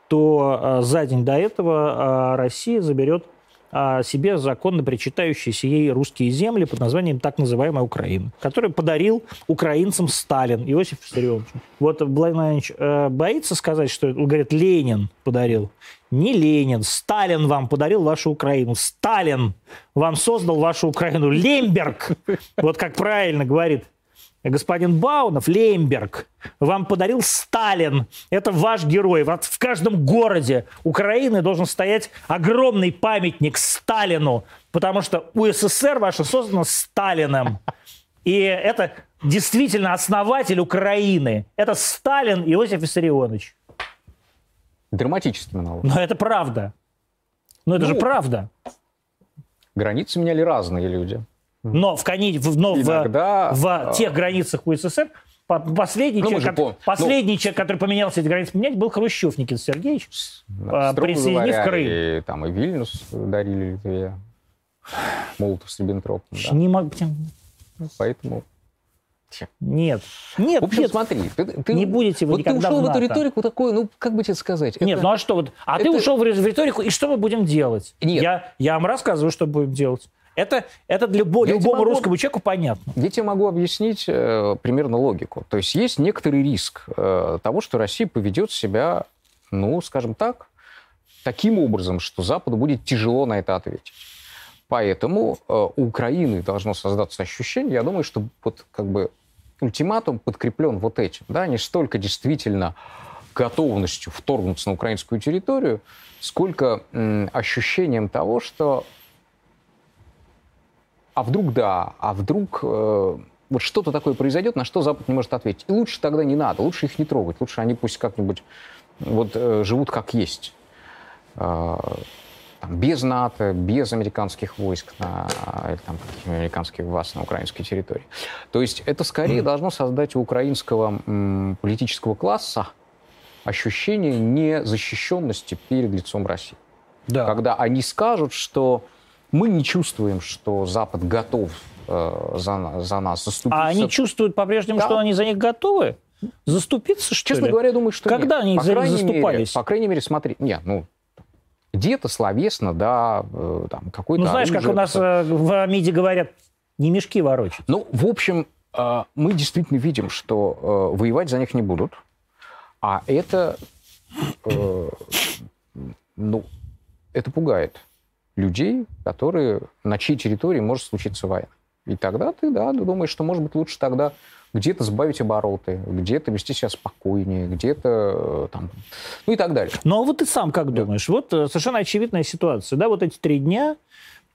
то э, за день до этого э, Россия заберет себе законно причитающиеся ей русские земли под названием так называемая Украина, которую подарил украинцам Сталин, Иосиф Виссарионович. Вот Владимир Владимирович э, боится сказать, что, говорит, Ленин подарил. Не Ленин, Сталин вам подарил вашу Украину. Сталин вам создал вашу Украину. Лемберг, вот как правильно говорит господин Баунов, Лемберг, вам подарил Сталин. Это ваш герой. В каждом городе Украины должен стоять огромный памятник Сталину, потому что УССР ваша создана Сталиным. И это действительно основатель Украины. Это Сталин Иосиф Виссарионович. Драматический монолог. Но это правда. Но это же Ну, правда. Границы меняли разные люди. Но в, кони, в, но Иногда, в, в а, тех границах УССР по- последний, Ну, человек, ко- помним. последний человек, который поменялся эти границы поменять, был Хрущев Никита Сергеевич. да, присоединив говоря, Крым. И, там, и Вильнюс дарили Литве. Молотов с Риббентропом, да. Не могу... Поэтому... Нет. Нет, В общем, нет. смотри, ты, ты- Не будете вы вот ты никогда ушел в в эту риторику такой, ну, как бы тебе сказать? Нет, это- ну а что вот? А ты это- ушел в ри- в риторику, и что мы будем делать? Нет. Я, я вам рассказываю, что будем делать. Это, это для любо- любому могу- русскому человеку понятно. Я тебе могу объяснить э, примерно логику. То есть есть некоторый риск э, того, что Россия поведет себя, ну, скажем так, таким образом, что Западу будет тяжело на это ответить. Поэтому э, у Украины должно создаться ощущение, я думаю, что вот как бы ультиматум подкреплен вот этим, да, не столько действительно готовностью вторгнуться на украинскую территорию, сколько м, ощущением того, что а вдруг да, а вдруг э, вот что-то такое произойдет, на что Запад не может ответить. И лучше тогда не надо, лучше их не трогать, лучше они пусть как-нибудь вот э, живут как есть. Э, там, без НАТО, без американских войск на, или там американских баз на украинской территории. То есть это скорее должно создать у украинского м, политического класса ощущение незащищенности перед лицом России Да. когда они скажут, что мы не чувствуем, что Запад готов э, за, за нас заступиться. А они чувствуют по-прежнему, Да. что они за них готовы? Заступиться, что Честно ли? говоря, я думаю, что Когда нет. они по за них заступались? Мере, по крайней мере, смотри, нет, ну где-то словесно, да, э, там какой-то. ну, знаешь, как оружие, у нас э, в МИДе говорят, не мешки ворочать. Ну, в общем, э, мы действительно видим, что э, воевать за них не будут, а это, э, ну, это пугает людей, которые на чьей территории может случиться война. И тогда ты, да, думаешь, что, может быть, лучше тогда где-то сбавить обороты, где-то вести себя спокойнее, где-то э, там, ну и так далее. Ну, а вот ты сам как думаешь? Вот э, совершенно очевидная ситуация. Да, вот эти три дня,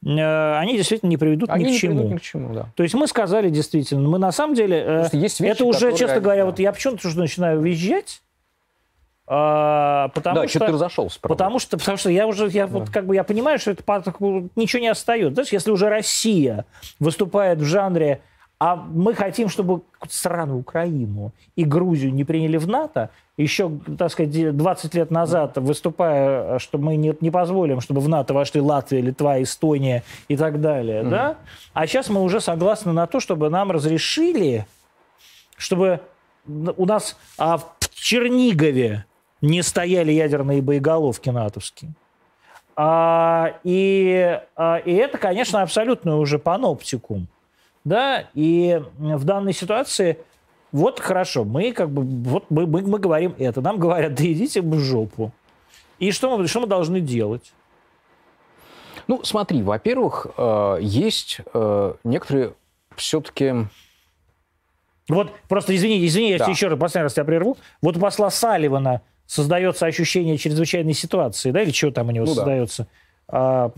э, они действительно не приведут Они ни к не чему. приведут ни к чему, да. То есть мы сказали действительно, мы на самом деле... есть вещи, это уже, которые честно говоря, да. вот я почему-то уже начинаю визжать, а, потому да, что... что ты разошелся, правда. Потому что, потому что я уже, я вот как бы я понимаю, что это ничего не остается. Знаешь, если уже Россия выступает в жанре, а мы хотим, чтобы сраную Украину и Грузию не приняли в НАТО, еще, так сказать, 20 лет назад, выступая, что мы не, не позволим, чтобы в НАТО вошли Латвия, Литва, Эстония и так далее, да? А сейчас мы уже согласны на то, чтобы нам разрешили, чтобы у нас а, в Чернигове не стояли ядерные боеголовки натовские. А, и, а, и это, конечно, абсолютно уже паноптикум. Да, и в данной ситуации, вот хорошо, мы как бы, вот мы, мы, мы говорим это, нам говорят, да идите в жопу. И что мы, что мы должны делать? Ну, смотри, во-первых, э, есть э, некоторые все-таки... Вот просто извини, извини, я Да. тебе еще раз, последний раз тебя прерву. Вот у посла Салливана создается ощущение чрезвычайной ситуации, да, или что там у него Ну да. создается? А,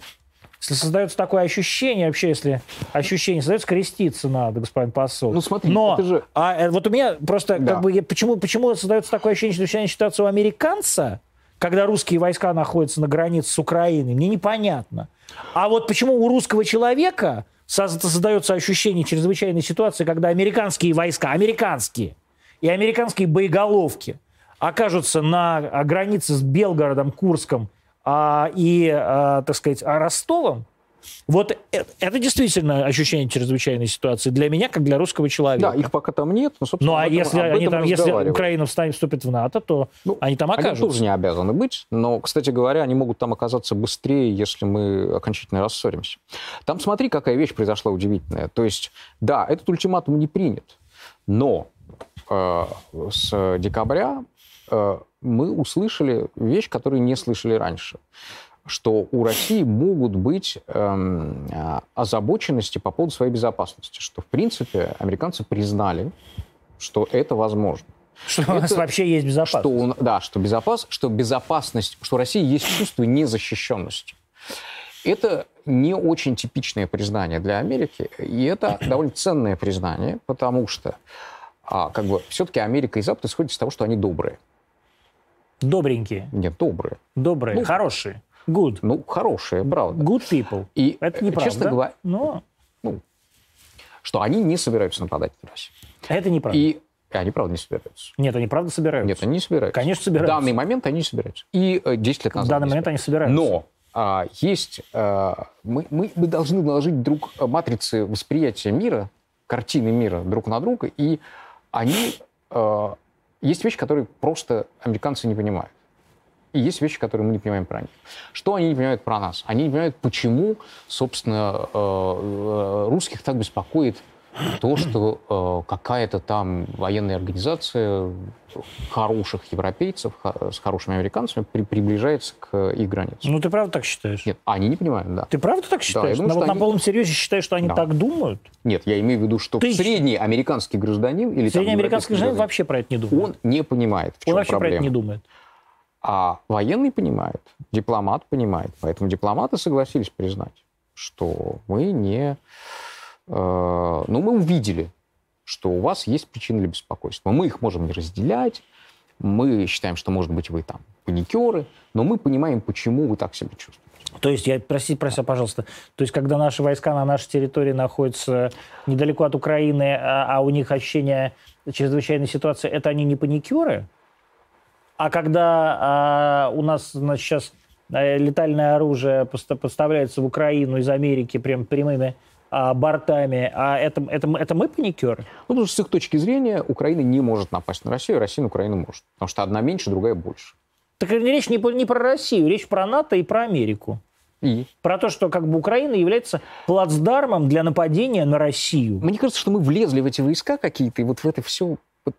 если создается такое ощущение, вообще, если ощущение создается, креститься надо, господин посол. Ну, смотри, Но, это же- а э, вот у меня просто, Да. как бы, я- почему, почему создается такое ощущение, чрезвычайной ситуации у американца, когда русские войска находятся на границе с Украиной, мне непонятно. А вот почему у русского человека соз- создается ощущение чрезвычайной ситуации, когда американские войска, американские и американские боеголовки окажутся на а, границе с Белгородом, Курском а, и, а, так сказать, а, Ростовом, вот э- это действительно ощущение чрезвычайной ситуации для меня, как для русского человека. Да, их пока там нет, но, собственно, Ну а этом- если, они там, если. Украина встанет, вступит в НАТО, то Ну, они там Они окажутся. тоже не обязаны быть, но, кстати говоря, они могут там оказаться быстрее, если мы окончательно рассоримся. Там смотри, какая вещь произошла удивительная. То есть, да, этот ультиматум не принят, но э, с декабря мы услышали вещь, которую не слышали раньше что у России могут быть эм, э, озабоченности по поводу своей безопасности, что, в принципе, американцы признали, что это возможно. Что у нас Это- вообще есть безопасность. Что, он- да, что, безопас, что безопасность, что у России есть чувство незащищенности. Это не очень типичное признание для Америки, и это довольно ценное признание, потому что а, как бы все-таки Америка и Запад исходят из того, что они добрые. Добренькие, Нет, добрые. добрые, Ну, хорошие. Good. Ну, хорошие, правда. Good people. И, Это э, неправда. честно говоря, Но ну, что они не собираются нападать на Россию. Это неправда. И они, правда, не собираются. Нет, они правда собираются. Нет, они не собираются. Конечно, собираются. В данный момент они не собираются. И э, 10 лет назад В данный момент они собираются. Но а, есть... А, мы, мы, мы должны наложить друг матрицы восприятия мира, картины мира друг на друга, и они... А, есть вещи, которые просто американцы не понимают. И есть вещи, которые мы не понимаем про них. Что они не понимают про нас? Они не понимают, почему, собственно, э, э, русских так беспокоит то, что э, какая-то там военная организация хороших европейцев х- с хорошими американцами при- приближается к их границам. Ну, ты правда так считаешь? Нет, они не понимают, да. Ты правда так считаешь? думаю, на, вот на они- полном серьезе считаешь, что они Да. так думают? Нет, я имею в виду, что Ты- средний американский гражданин или там Средний американский европейский гражданин вообще про это не думает. он не понимает, в Он чем вообще про это проблема. не думает. А военный понимает, дипломат понимает. Поэтому дипломаты согласились признать, что мы не... э, ну, мы увидели, что у вас есть причины для беспокойства. Мы их можем не разделять, мы считаем, что, может быть, вы там паникеры, но мы понимаем, почему вы так себя чувствуете. То есть, я, проси, пожалуйста, то есть, когда наши войска на нашей территории находятся недалеко от Украины, а, а у них ощущение чрезвычайной ситуации, это они не паникеры? А когда а, у нас значит, сейчас э, летальное оружие поста- поставляется в Украину из Америки прям прямыми а, бортами, а это, это, мы- это мы паникеры? Ну, потому что с их точки зрения Украина не может напасть на Россию, а Россия на Украину может. Потому что одна меньше, другая больше. Так речь не, не про Россию, речь про НАТО и про Америку. И Про то, что как бы Украина является плацдармом для нападения на Россию. Мне кажется, что мы влезли в эти войска какие-то, и вот в это все... Вот,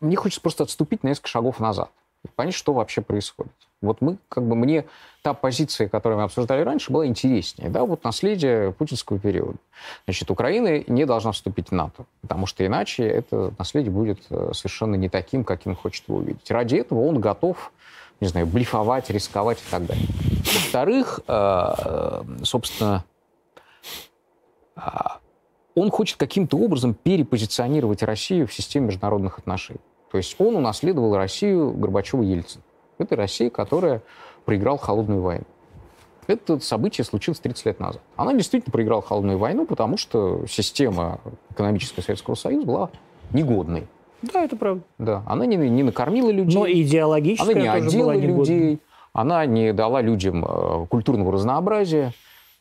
мне хочется просто отступить на несколько шагов назад. и Понять, что вообще происходит. Вот мы, как бы, мне та позиция, которую мы обсуждали раньше, была интереснее. Да, вот наследие путинского периода. Значит, Украина не должна вступить в НАТО, потому что иначе это наследие будет э, совершенно не таким, каким хочет его увидеть. Ради этого он готов, не знаю, блефовать, рисковать и так далее. Во-вторых, э, э, собственно, а, он хочет каким-то образом перепозиционировать Россию в системе международных отношений. То есть он унаследовал Россию Горбачева-Ельцин. Это Россия, которая проиграла холодную войну. Это событие случилось 30 лет назад. Она действительно проиграла холодную войну, потому что система экономическая Советского Союза была негодной. Да, это правда. Да. Она не, не накормила людей, Но идеологическая она не одела негодной. людей, она не дала людям э, культурного разнообразия,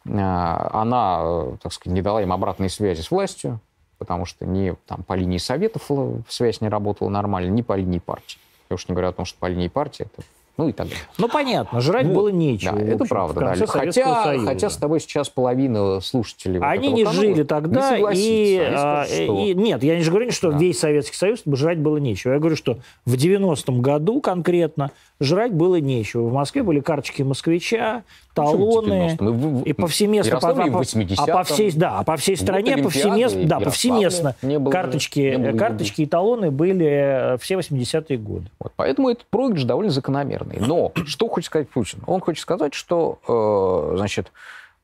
э, она, э, так сказать, не дала им обратной связи с властью, потому что ни там, по линии советов связь не работала нормально, ни по линии партии. Я уж не говорю о том, что по линии партии это... Ну и так далее. Ну, понятно, жрать Вот. было нечего. Да, в это общем, правда. да. Хотя, Союза. хотя с тобой сейчас половина слушателей Они не канала жили тогда, не и, а, что- и- Нет, я не же говорю, что Да. весь Советский Союз жрать было нечего. Я говорю, что в 90-м году конкретно жрать было нечего. В Москве были карточки москвича, талоны, 90-м? Мы и повсеместно... в Ярославле по, 80-м. а по всей, да, а по всей стране повсеместно, да, повсеместно карточки, карточки и талоны были э, все 80-е годы. Вот, поэтому этот проигрыш довольно закономерный. Но что хочет сказать Путин? Он хочет сказать, что, э, значит,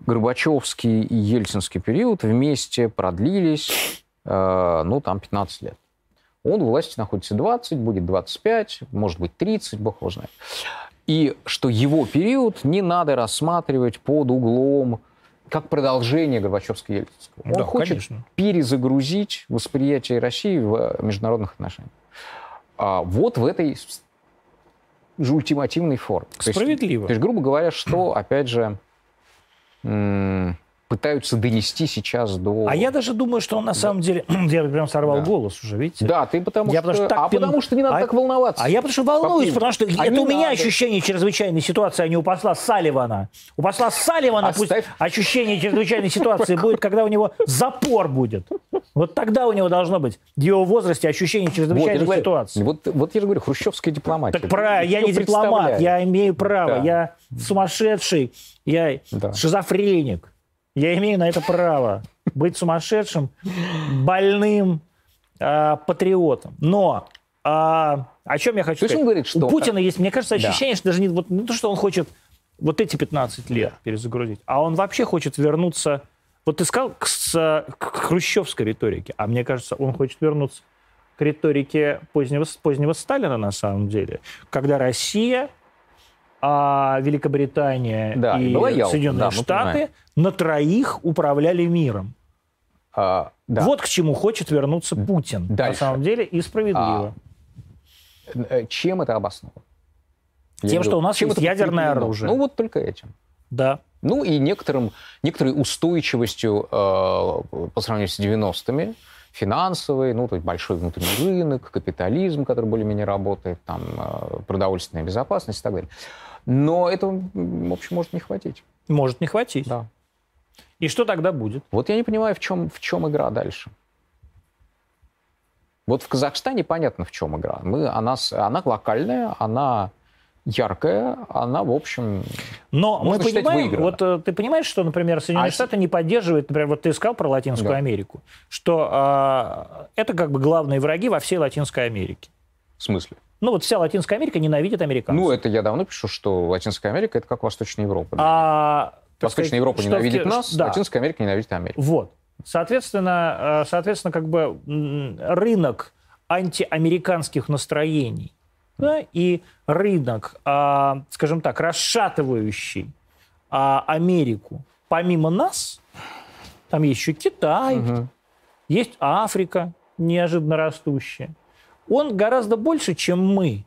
Горбачевский и Ельцинский период вместе продлились, э, ну, там, 15 лет. Он в власти находится 20, будет 25, может быть, 30, бог его знает. И что его период не надо рассматривать под углом как продолжение Горбачевского-Ельцинского. Он Да, хочет конечно. перезагрузить восприятие России в международных отношениях. А вот в этой же ультимативной форме. То есть- Справедливо. То есть, грубо говоря, что, опять же, пытаются донести сейчас до... А я даже думаю, что он на самом деле... Я прям сорвал Да. голос уже, видите? Да, ты потому Я что... потому что так а пин- потому что не надо А- так волноваться. А я потому что волнуюсь, потому что а это у меня надо. ощущение чрезвычайной ситуации, а не у посла Салливана. У посла Салливана пусть Оставь. ощущение чрезвычайной ситуации будет, когда у него запор будет. Вот тогда у него должно быть в его возрасте ощущение Вот, чрезвычайной говорю, ситуации. Вот, вот я же говорю, хрущевская дипломатия. Так про, я не дипломат, я имею право, Да. я сумасшедший, я Да. шизофреник. Я имею на это право быть сумасшедшим, больным а, патриотом. Но а, о чем я хочу есть сказать? говорит, что- У Путина есть, мне кажется, Да. ощущение, что даже не, вот, не то, что он хочет вот эти 15 лет перезагрузить, а он вообще хочет вернуться... Вот ты сказал к, с- к хрущевской риторике, а мне кажется, он хочет вернуться к риторике позднего, позднего Сталина на самом деле, когда Россия, а Великобритания Да, и и Соединенные да, Штаты. На троих управляли миром. А, да. Вот к чему хочет вернуться Путин, Дальше. на самом деле, и справедливо. А, чем это обосновано? Тем, Я что говорю, у нас чем есть ядерное оружие. Ну вот только этим. Да. Ну и некоторым, некоторой устойчивостью э, по сравнению с 90-ми, финансовый, ну, то есть большой внутренний рынок, капитализм, который более-менее работает, там, э, продовольственная безопасность и так далее. Но этого, в общем, может не хватить. Может не хватить. Да. И что тогда будет? Вот я не понимаю, в чем, в чем игра дальше. Вот в Казахстане понятно, в чем игра. Мы, она, она локальная, она яркая, она, в общем, Но мы понимаем, выиграна. вот э, ты понимаешь, что, например, Соединенные а Штаты не поддерживают, например, вот ты сказал про Латинскую да. Америку, что э, это как бы главные враги во всей Латинской Америке. В смысле? Ну вот вся Латинская Америка ненавидит американцев. Ну это я давно пишу, что Латинская Америка это как Восточная Европа. А, Восточная сказать, Европа ненавидит что, нас, да. Латинская Америка ненавидит Америку. Вот. Соответственно, э, соответственно, как бы рынок антиамериканских настроений да, и рынок, а, скажем так, расшатывающий а, Америку, помимо нас, там есть еще Китай, угу. есть Африка, неожиданно растущая. Он гораздо больше, чем мы.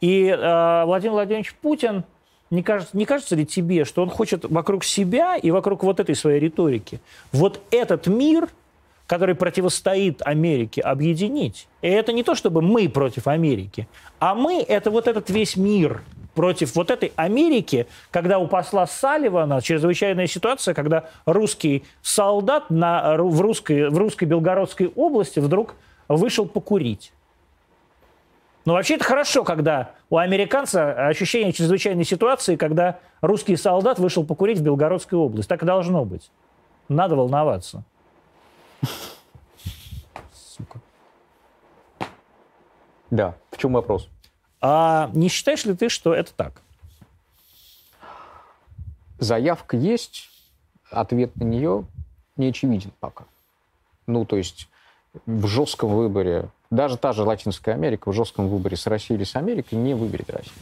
И э, Владимир Владимирович Путин, не кажется, не кажется ли тебе, что он хочет вокруг себя и вокруг вот этой своей риторики вот этот мир – который противостоит Америке, объединить. И это не то, чтобы мы против Америки, а мы – это вот этот весь мир против вот этой Америки, когда у посла Салливана чрезвычайная ситуация, когда русский солдат на, в, русской, в русской Белгородской области вдруг вышел покурить. Но вообще это хорошо, когда у американца ощущение чрезвычайной ситуации, когда русский солдат вышел покурить в Белгородской области. Так и должно быть. Надо волноваться. Сука. Да, в чем вопрос? А не считаешь ли ты, что это так? Заявка есть, ответ на нее не очевиден пока. Ну, то есть в жестком выборе, даже та же Латинская Америка в жестком выборе с Россией или с Америкой не выберет Россию.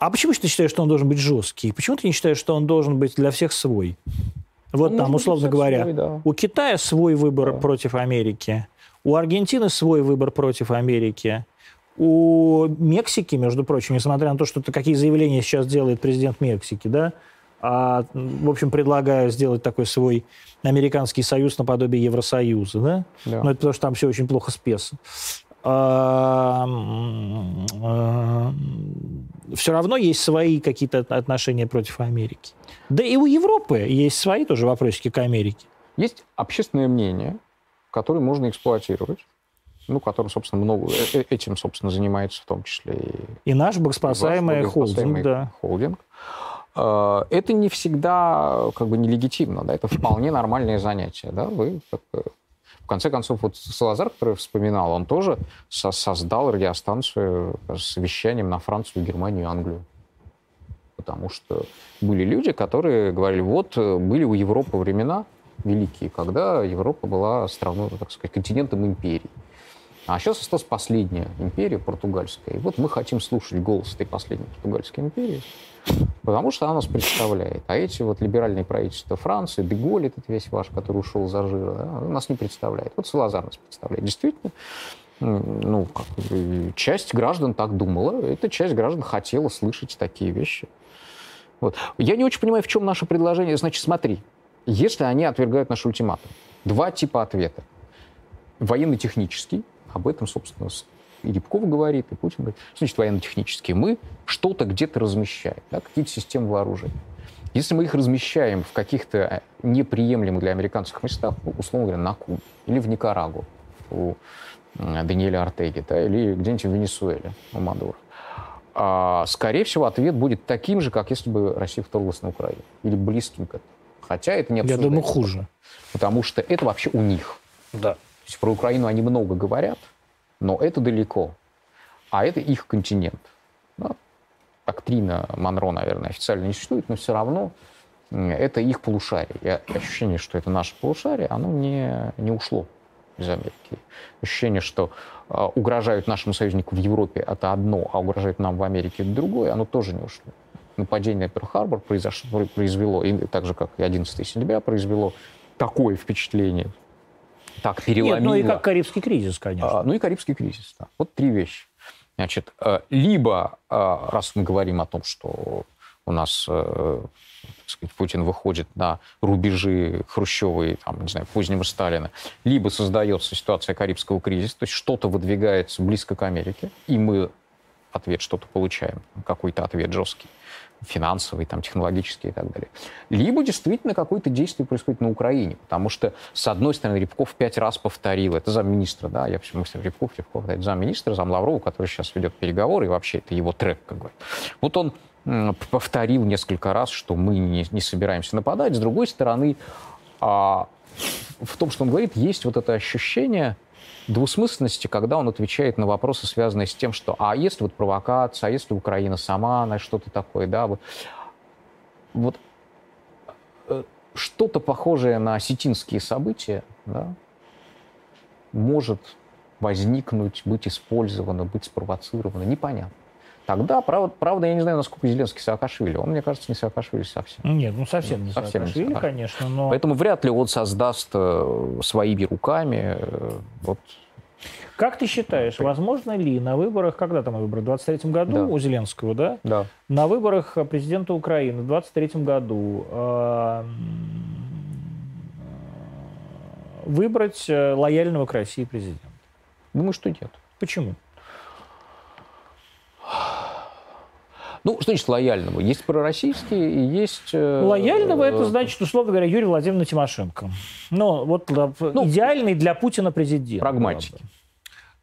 А почему ты считаешь, что он должен быть жесткий? Почему ты не считаешь, что он должен быть для всех свой? Вот ну, там, условно говоря, свой, да. у Китая свой выбор да. против Америки, у Аргентины свой выбор против Америки, у Мексики, между прочим, несмотря на то, что какие заявления сейчас делает президент Мексики, да, а, в общем, предлагая сделать такой свой американский союз наподобие Евросоюза, да? да. Ну, это потому что там все очень плохо с песо. А, а, все равно есть свои какие-то отношения против Америки. Да и у Европы есть свои тоже вопросики к Америке. Есть общественное мнение, которое можно эксплуатировать, ну, которым, собственно, много, э, э, этим, собственно, занимается в том числе и... И наш богоспасаемый, холдинг, да. холдинг. Это не всегда как бы нелегитимно, да, это вполне нормальное занятие, да, вы как бы в конце концов, вот Салазар, который вспоминал, он тоже со создал радиостанцию с вещанием на Францию, Германию Англию. Потому что были люди, которые говорили, вот были у Европы времена великие, когда Европа была страной, так сказать, континентом империи. А сейчас осталась последняя империя, португальская. И вот мы хотим слушать голос этой последней португальской империи, потому что она нас представляет. А эти вот либеральные правительства Франции, Деголь, этот весь ваш, который ушел за жира, да, нас не представляет. Вот Салазар нас представляет. Действительно, ну, как, часть граждан так думала, эта часть граждан хотела слышать такие вещи. Вот. Я не очень понимаю, в чем наше предложение. Значит, смотри, если они отвергают наш ультиматум, два типа ответа. Военно-технический, об этом, собственно, и Рябков говорит, и Путин говорит. Что значит военно-технические? Мы что-то где-то размещаем, да, какие-то системы вооружений. Если мы их размещаем в каких-то э, неприемлемых для американцев местах, ну, условно говоря, на Кубе или в Никарагу у Даниэля Артеги, да, или где-нибудь в Венесуэле у Мадура, а, скорее всего, ответ будет таким же, как если бы Россия вторглась на Украину, или близким к этому. Хотя это не. Я думаю, хуже. Потому что это вообще у них. Да есть про Украину они много говорят, но это далеко. А это их континент. Да? Доктрина Монро, наверное, официально не существует, но все равно это их полушарие. И ощущение, что это наше полушарие, оно не, не ушло из Америки. Ощущение, что э, угрожают нашему союзнику в Европе, это одно, а угрожают нам в Америке, это другое, оно тоже не ушло. Нападение на Перл-Харбор произошло, произвело, и так же, как и 11 сентября, произвело такое впечатление так переломило. Нет, ну и как Карибский кризис, конечно. А, ну и Карибский кризис, да. Вот три вещи. Значит, э, либо, э, раз мы говорим о том, что у нас э, сказать, Путин выходит на рубежи Хрущева и, там, не знаю, позднего Сталина, либо создается ситуация Карибского кризиса, то есть что-то выдвигается близко к Америке, и мы ответ что-то получаем, какой-то ответ жесткий финансовый, там, технологический и так далее. Либо действительно какое-то действие происходит на Украине, потому что, с одной стороны, Рябков пять раз повторил, это замминистра, да, я все мыслю, Рябков, Рябков, это замминистра, зам Лаврова, который сейчас ведет переговоры, и вообще это его трек, как бы. Вот он повторил несколько раз, что мы не, не собираемся нападать. С другой стороны, а, в том, что он говорит, есть вот это ощущение двусмысленности, когда он отвечает на вопросы, связанные с тем, что а если вот провокация, а если Украина сама на что-то такое, да, вот, вот э, что-то похожее на осетинские события, да, может возникнуть, быть использовано, быть спровоцировано, непонятно. Тогда, правда, правда, я не знаю, насколько Зеленский Саакашвили. Он, мне кажется, не Саакашвили совсем. Нет, ну совсем не совсем Саакашвили, не конечно. Но... Поэтому вряд ли он создаст э, своими руками э, вот как ты считаешь, возможно ли на выборах, когда там выборы, в 23 году да. у Зеленского, да? Да. На выборах президента Украины в 23 году э, выбрать э, лояльного к России президента? Думаю, что нет. Почему? Ну, что значит лояльного? Есть пророссийские и есть... Э, лояльного это значит, условно говоря, Юрий Владимирович Тимошенко. Ну, вот ну, идеальный для Путина президент. Прагматики.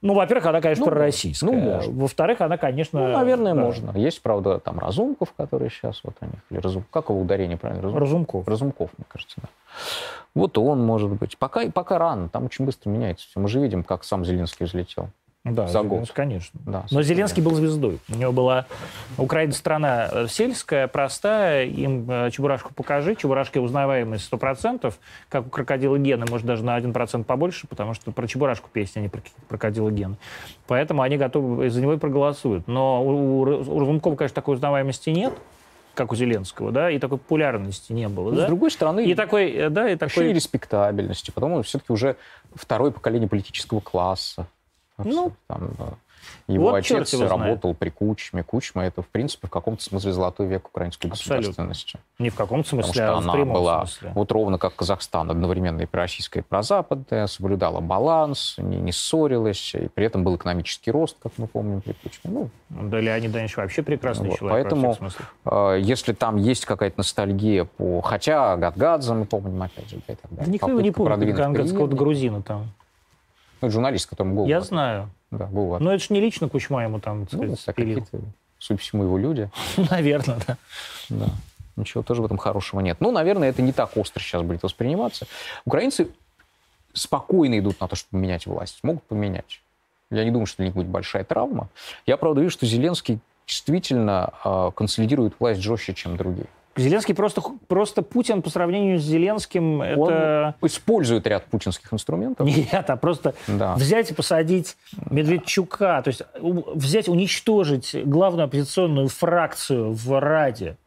Ну, во-первых, она, конечно, ну, пророссийская. Ну, можно. Во-вторых, она, конечно... Ну, наверное, да. можно. Есть, правда, там Разумков, который сейчас вот у них... Или Разум... Как его ударение правильно? Разум... Разумков. Разумков, мне кажется, да. Вот он, может быть. Пока, пока рано, там очень быстро меняется все. Мы же видим, как сам Зеленский взлетел. Да, за год. конечно. Да, Но Зеленский был звездой. У него была Украина страна э, сельская, простая. Им э, Чебурашку покажи. Чебурашки узнаваемость 100%. Как у крокодила Гены, может, даже на 1% побольше, потому что про Чебурашку песня, а не про крокодила Гены. Поэтому они готовы, за него и проголосуют. Но у, у Рывункова, конечно, такой узнаваемости нет как у Зеленского, да, и такой популярности не было, ну, да? С другой стороны, и такой, э, да, и такой... респектабельности, потом он все-таки уже второе поколение политического класса. Ну, там, да. Его вот отец работал при Кучме. Кучма — это, в принципе, в каком-то смысле золотой век украинской Абсолютно. государственности. Не в каком-то смысле, Потому что а она была, смысле. вот ровно как Казахстан, одновременно и пророссийская, и прозападная, соблюдала баланс, не, не ссорилась, и при этом был экономический рост, как мы помним при Кучме. Ну, да, Леонид Данилович вообще прекрасный вот, человек. Поэтому, э, если там есть какая-то ностальгия по... Хотя Гадгадзе мы помним, опять же, и так далее. Никто не помнит Гадгадского грузина там. Ну, журналист, которому голову. Я знаю. Да, был Но это же не лично Кучма ему там, так ну, сказать, какие-то, судя по всему, его люди. Наверное, да. Да. Ничего тоже в этом хорошего нет. Ну, наверное, это не так остро сейчас будет восприниматься. Украинцы спокойно идут на то, чтобы поменять власть. Могут поменять. Я не думаю, что для них будет большая травма. Я, правда, вижу, что Зеленский действительно э, консолидирует власть жестче, чем другие. Зеленский просто, просто Путин по сравнению с Зеленским это... Он использует ряд путинских инструментов. Нет, а просто да. взять и посадить Медведчука, то есть взять, уничтожить главную оппозиционную фракцию в Раде,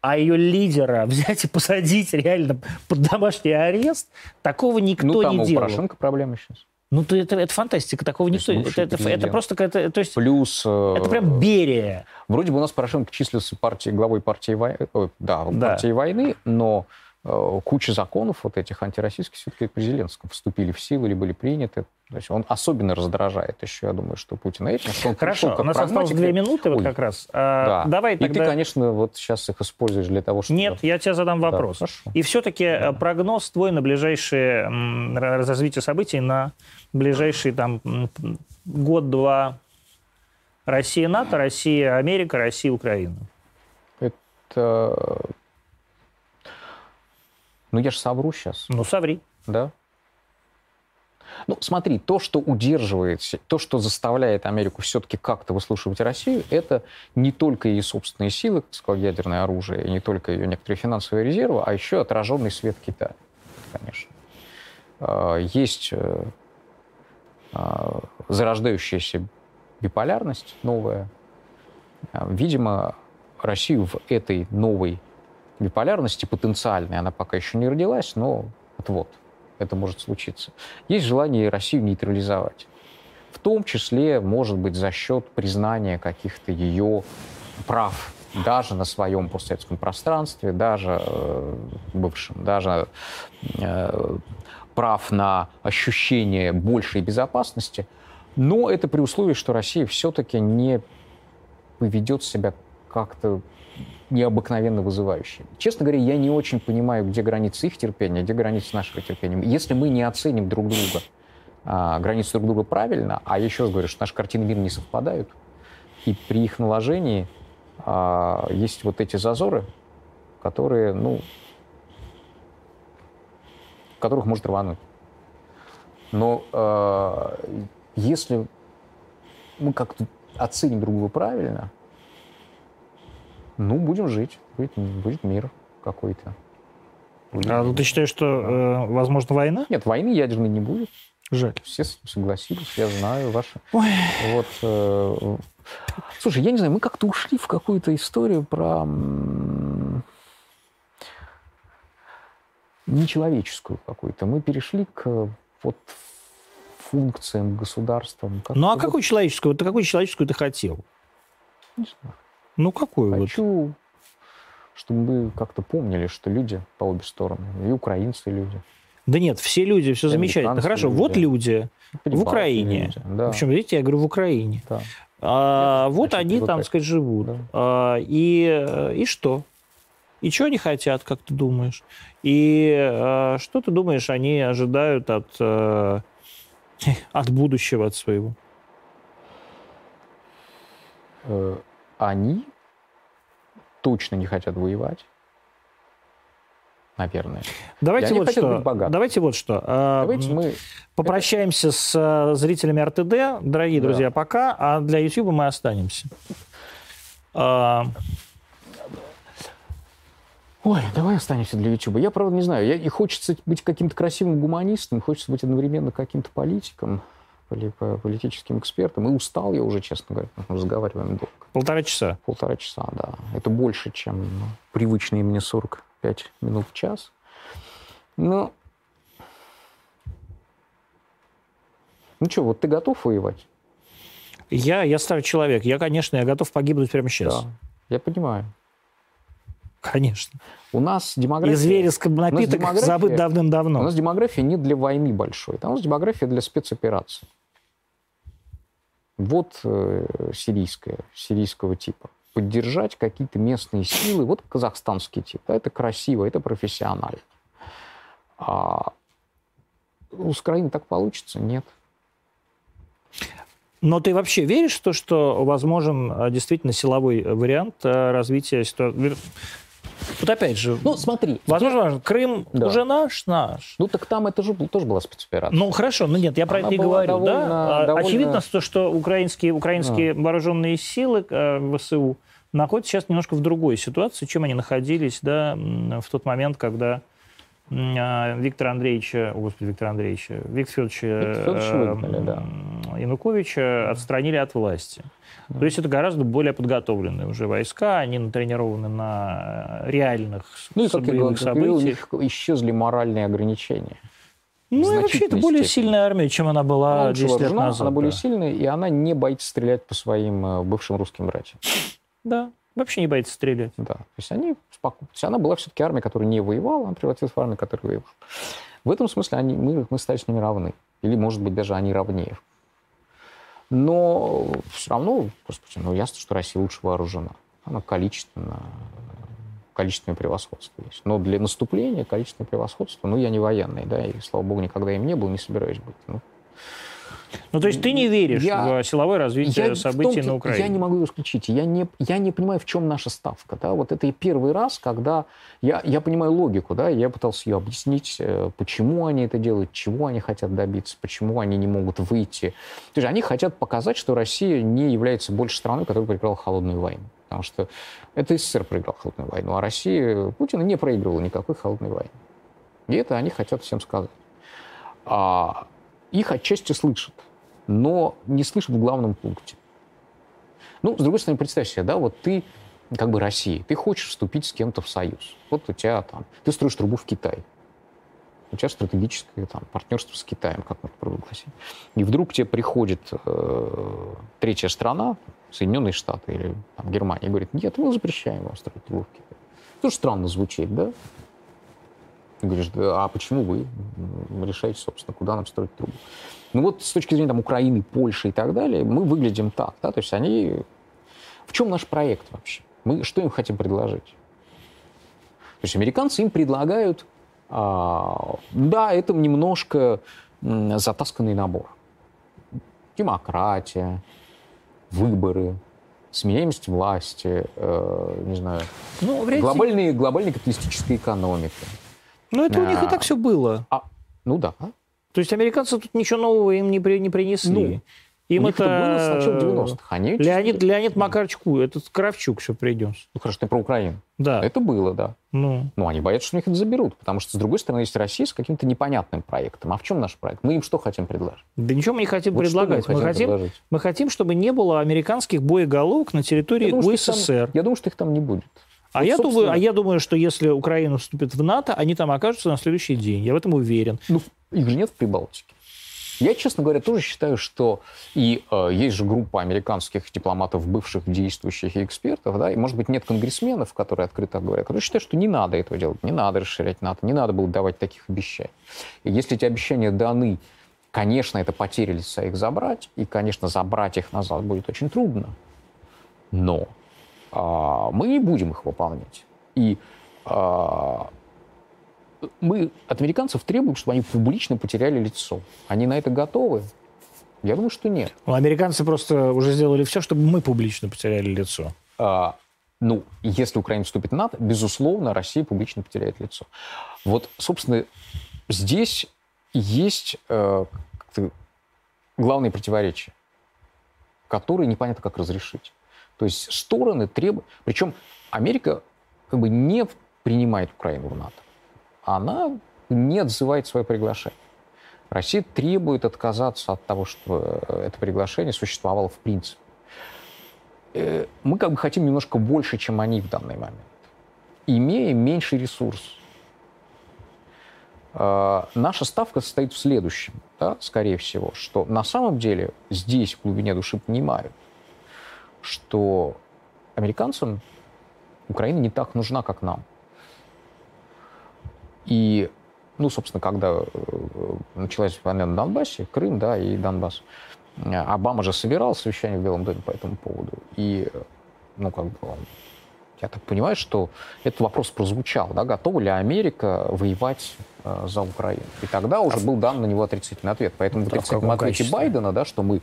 а ее лидера взять и посадить реально под домашний арест, такого никто ну, там не у делал. Порошенко проблемы сейчас. Ну, то это, это фантастика, такого никто... Это, это, это просто какая-то... То есть, Плюс... Э, это прям Берия. Вроде бы у нас Порошенко числился партией, главой партии, вой... да, да. партии войны, но э, куча законов вот этих антироссийских все-таки при Зеленском вступили в силу или были приняты. То есть он особенно раздражает еще, я думаю, что Путин этим. Что он Хорошо, у нас осталось две минуты вот Ой. как раз. А, да. Давай тогда... И ты, конечно, вот сейчас их используешь для того, чтобы... Нет, я тебе задам вопрос. Да, И все-таки да. прогноз твой на ближайшее развитие событий на ближайший там год-два Россия НАТО, Россия Америка, Россия Украина? Это... Ну, я же совру сейчас. Ну, соври. Да? Ну, смотри, то, что удерживает, то, что заставляет Америку все-таки как-то выслушивать Россию, это не только ее собственные силы, как сказал, ядерное оружие, и не только ее некоторые финансовые резервы, а еще отраженный свет Китая, конечно. А, есть э, а, зарождающаяся биполярность новая. А, видимо, Россию в этой новой биполярности потенциальной, она пока еще не родилась, но Вот-вот, это может случиться. Есть желание Россию нейтрализовать. В том числе, может быть, за счет признания каких-то ее прав даже на своем постсоветском пространстве, даже э, бывшем, даже э, прав на ощущение большей безопасности. Но это при условии, что Россия все-таки не поведет себя как-то необыкновенно вызывающе. Честно говоря, я не очень понимаю, где границы их терпения, где границы нашего терпения. Если мы не оценим друг друга, а, границы друг друга правильно, а еще раз говорю, что наши картины мира не совпадают, и при их наложении а, есть вот эти зазоры, которые, ну, которых может рвануть. Но э, если мы как-то оценим друг друга правильно, ну, будем жить, будет, будет мир какой-то. Будет а мир. ты считаешь, что э, возможно война? Нет, войны ядерной не будет. Жаль. Все согласились, я знаю ваши. Ой. Вот, э, слушай, я не знаю, мы как-то ушли в какую-то историю про нечеловеческую какую-то. Мы перешли к вот функциям государства. Ну а вот... какую человеческую? Вот какую человеческую ты хотел? Не знаю. Ну какую? Хочу, вот? чтобы мы как-то помнили, что люди по обе стороны, и украинцы люди. Да нет, все люди, все замечательно. Хорошо, люди. вот люди в Украине. Люди, да. В общем, видите, я говорю, в Украине. Да. А, вот значит, они там, так сказать, живут. Да. А, и, и что? И что они хотят, как ты думаешь? И а, что ты думаешь, они ожидают от, а, от будущего, от своего? Они точно не хотят воевать наверное. Давайте вот что. Давайте вот что. Давайте мы попрощаемся с э, зрителями РТД, дорогие да. друзья, пока, а для YouTube мы останемся. А, Ой, давай останемся для YouTube. Я, правда, не знаю. Я, и хочется быть каким-то красивым гуманистом, хочется быть одновременно каким-то политиком, политическим экспертом. И устал я уже, честно говоря, мы разговариваем долго. Полтора часа? Полтора часа, да. Это больше, чем привычные мне 40 5 минут в час. Ну, ну что, вот ты готов воевать? Я, я старый человек. Я, конечно, я готов погибнуть прямо сейчас. Да, я понимаю. Конечно. У нас демография... Из вереска напиток забыт давным-давно. У нас демография не для войны большой. Там у нас демография для спецопераций. Вот э, сирийская, сирийского типа поддержать какие-то местные силы. Вот казахстанский тип. Это красиво, это профессионально. А у Украины так получится? Нет. Но ты вообще веришь в то, что возможен а, действительно силовой вариант а, развития ситуации? Вот опять же, ну смотри, возможно, Крым да. уже наш, наш. Ну так там это же тоже была спецоперация. Ну хорошо, ну нет, я про Она это не говорю, довольно, да. Довольно... Очевидно, что, что украинские украинские а. вооруженные силы э, ВСУ находятся сейчас немножко в другой ситуации, чем они находились да, в тот момент, когда а, Виктора Андреевича, о, господи, Виктора Андреевича, Виктора Федоровича э, да. Януковича отстранили от власти. То есть это гораздо более подготовленные уже войска, они натренированы на реальных ну, и, как я событиях. у них исчезли моральные ограничения. Ну и вообще это более сильная армия, чем она была она 10 лет назад. Она да. более сильная, и она не боится стрелять по своим э, бывшим русским братьям. Да, вообще не боится стрелять. Да, то есть они спокойно. То есть она была все-таки армия, которая не воевала, она превратилась в армию, которая воевала. В этом смысле они, мы, мы стали с ними равны. Или, может быть, даже они равнее. Но все равно, господи, ну ясно, что Россия лучше вооружена. Она количественно, количественное превосходство есть. Но для наступления количественное превосходство, ну, я не военный, да, и, слава богу, никогда им не был, не собираюсь быть. Ну, ну, то есть ты не веришь я, в силовое развитие я, событий на Украине? Я не могу исключить. Я не, я не понимаю, в чем наша ставка. Да? Вот это и первый раз, когда я, я понимаю логику, да, я пытался ее объяснить, э, почему они это делают, чего они хотят добиться, почему они не могут выйти. То есть они хотят показать, что Россия не является больше страной, которая проиграла холодную войну. Потому что это СССР проиграл холодную войну, а Россия, Путин не проигрывала никакой холодной войны. И это они хотят всем сказать. А их отчасти слышат, но не слышат в главном пункте. Ну, с другой стороны, представь себе, да, вот ты как бы Россия, ты хочешь вступить с кем-то в союз. Вот у тебя там, ты строишь трубу в Китай. у тебя стратегическое там, партнерство с Китаем, как мы это провозгласим. И вдруг тебе приходит э, третья страна, Соединенные Штаты или там, Германия, и говорит, нет, мы запрещаем вам строить трубы в Китае. Тоже странно звучит, да? Говоришь, да, а почему вы решаете, собственно, куда нам строить трубы? Ну вот с точки зрения там, Украины, Польши и так далее, мы выглядим так, да, то есть они... В чем наш проект вообще? Мы что им хотим предложить? То есть американцы им предлагают, а, да, это немножко м, затасканный набор. Демократия, выборы, сменяемость власти, э, не знаю, Ну, вряд ли. глобальная, глобальная капиталистическая экономика. Ну, это у них и А. так все было. А, ну да. То есть американцы тут ничего нового им не, при- не принесли. Ну, им У них это было с начала 90-х. Они Леонид, Леонид Макарчук, этот Кравчук все придешь. Ну хорошо, ты про Украину. Да. Это было, да. Ну, Ну, они боятся, что у них это заберут, потому что, с другой стороны, есть Россия с каким-то непонятным проектом. А в чем наш проект? Мы им что хотим предложить? да ничего мы не хотим Вот что мы предлагать. Мы хотим, предложить? мы хотим, чтобы не было американских боеголовок на территории Я думаю, их там- УССР. я думаю, что их там не будет. А, Вот, я собственно, думаю, а я думаю, что если Украина вступит в НАТО, они там окажутся на следующий день. Я в этом уверен. Ну, их же нет в Прибалтике. Я, честно говоря, тоже считаю, что и э, есть же группа американских дипломатов, бывших действующих и экспертов, да, и, может быть, нет конгрессменов, которые открыто говорят, которые считают, что не надо этого делать, не надо расширять НАТО, не надо было давать таких обещаний. И если эти обещания даны, конечно, это потери лица их забрать, и, конечно, забрать их назад будет очень трудно, но мы не будем их выполнять. И а, мы от американцев требуем, чтобы они публично потеряли лицо. Они на это готовы? Я думаю, что нет. Ну, американцы просто уже сделали все, чтобы мы публично потеряли лицо. А, ну, если Украина вступит в НАТО, безусловно, Россия публично потеряет лицо. Вот, собственно, здесь есть э, главные противоречия, которые непонятно как разрешить. То есть стороны требуют... Причем Америка как бы не принимает Украину в НАТО. Она не отзывает свое приглашение. Россия требует отказаться от того, чтобы это приглашение существовало в принципе. Э, Мы как бы хотим немножко больше, чем они в данный момент, имея меньший ресурс. Э, Наша ставка состоит в следующем, да, скорее всего, что на самом деле здесь в глубине души понимают, что американцам Украина не так нужна, как нам. И, ну, собственно, когда э, началась война на Донбассе, Крым, да, и Донбасс, э, Обама же собирал совещание в Белом доме по этому поводу. И, э, ну, как бы, он- я так понимаю, что этот вопрос прозвучал, да, готова ли Америка воевать э, за Украину. И тогда уже был дан на него отрицательный ответ. Поэтому в А в отрицательном ответе качестве? Байдена, да, что мы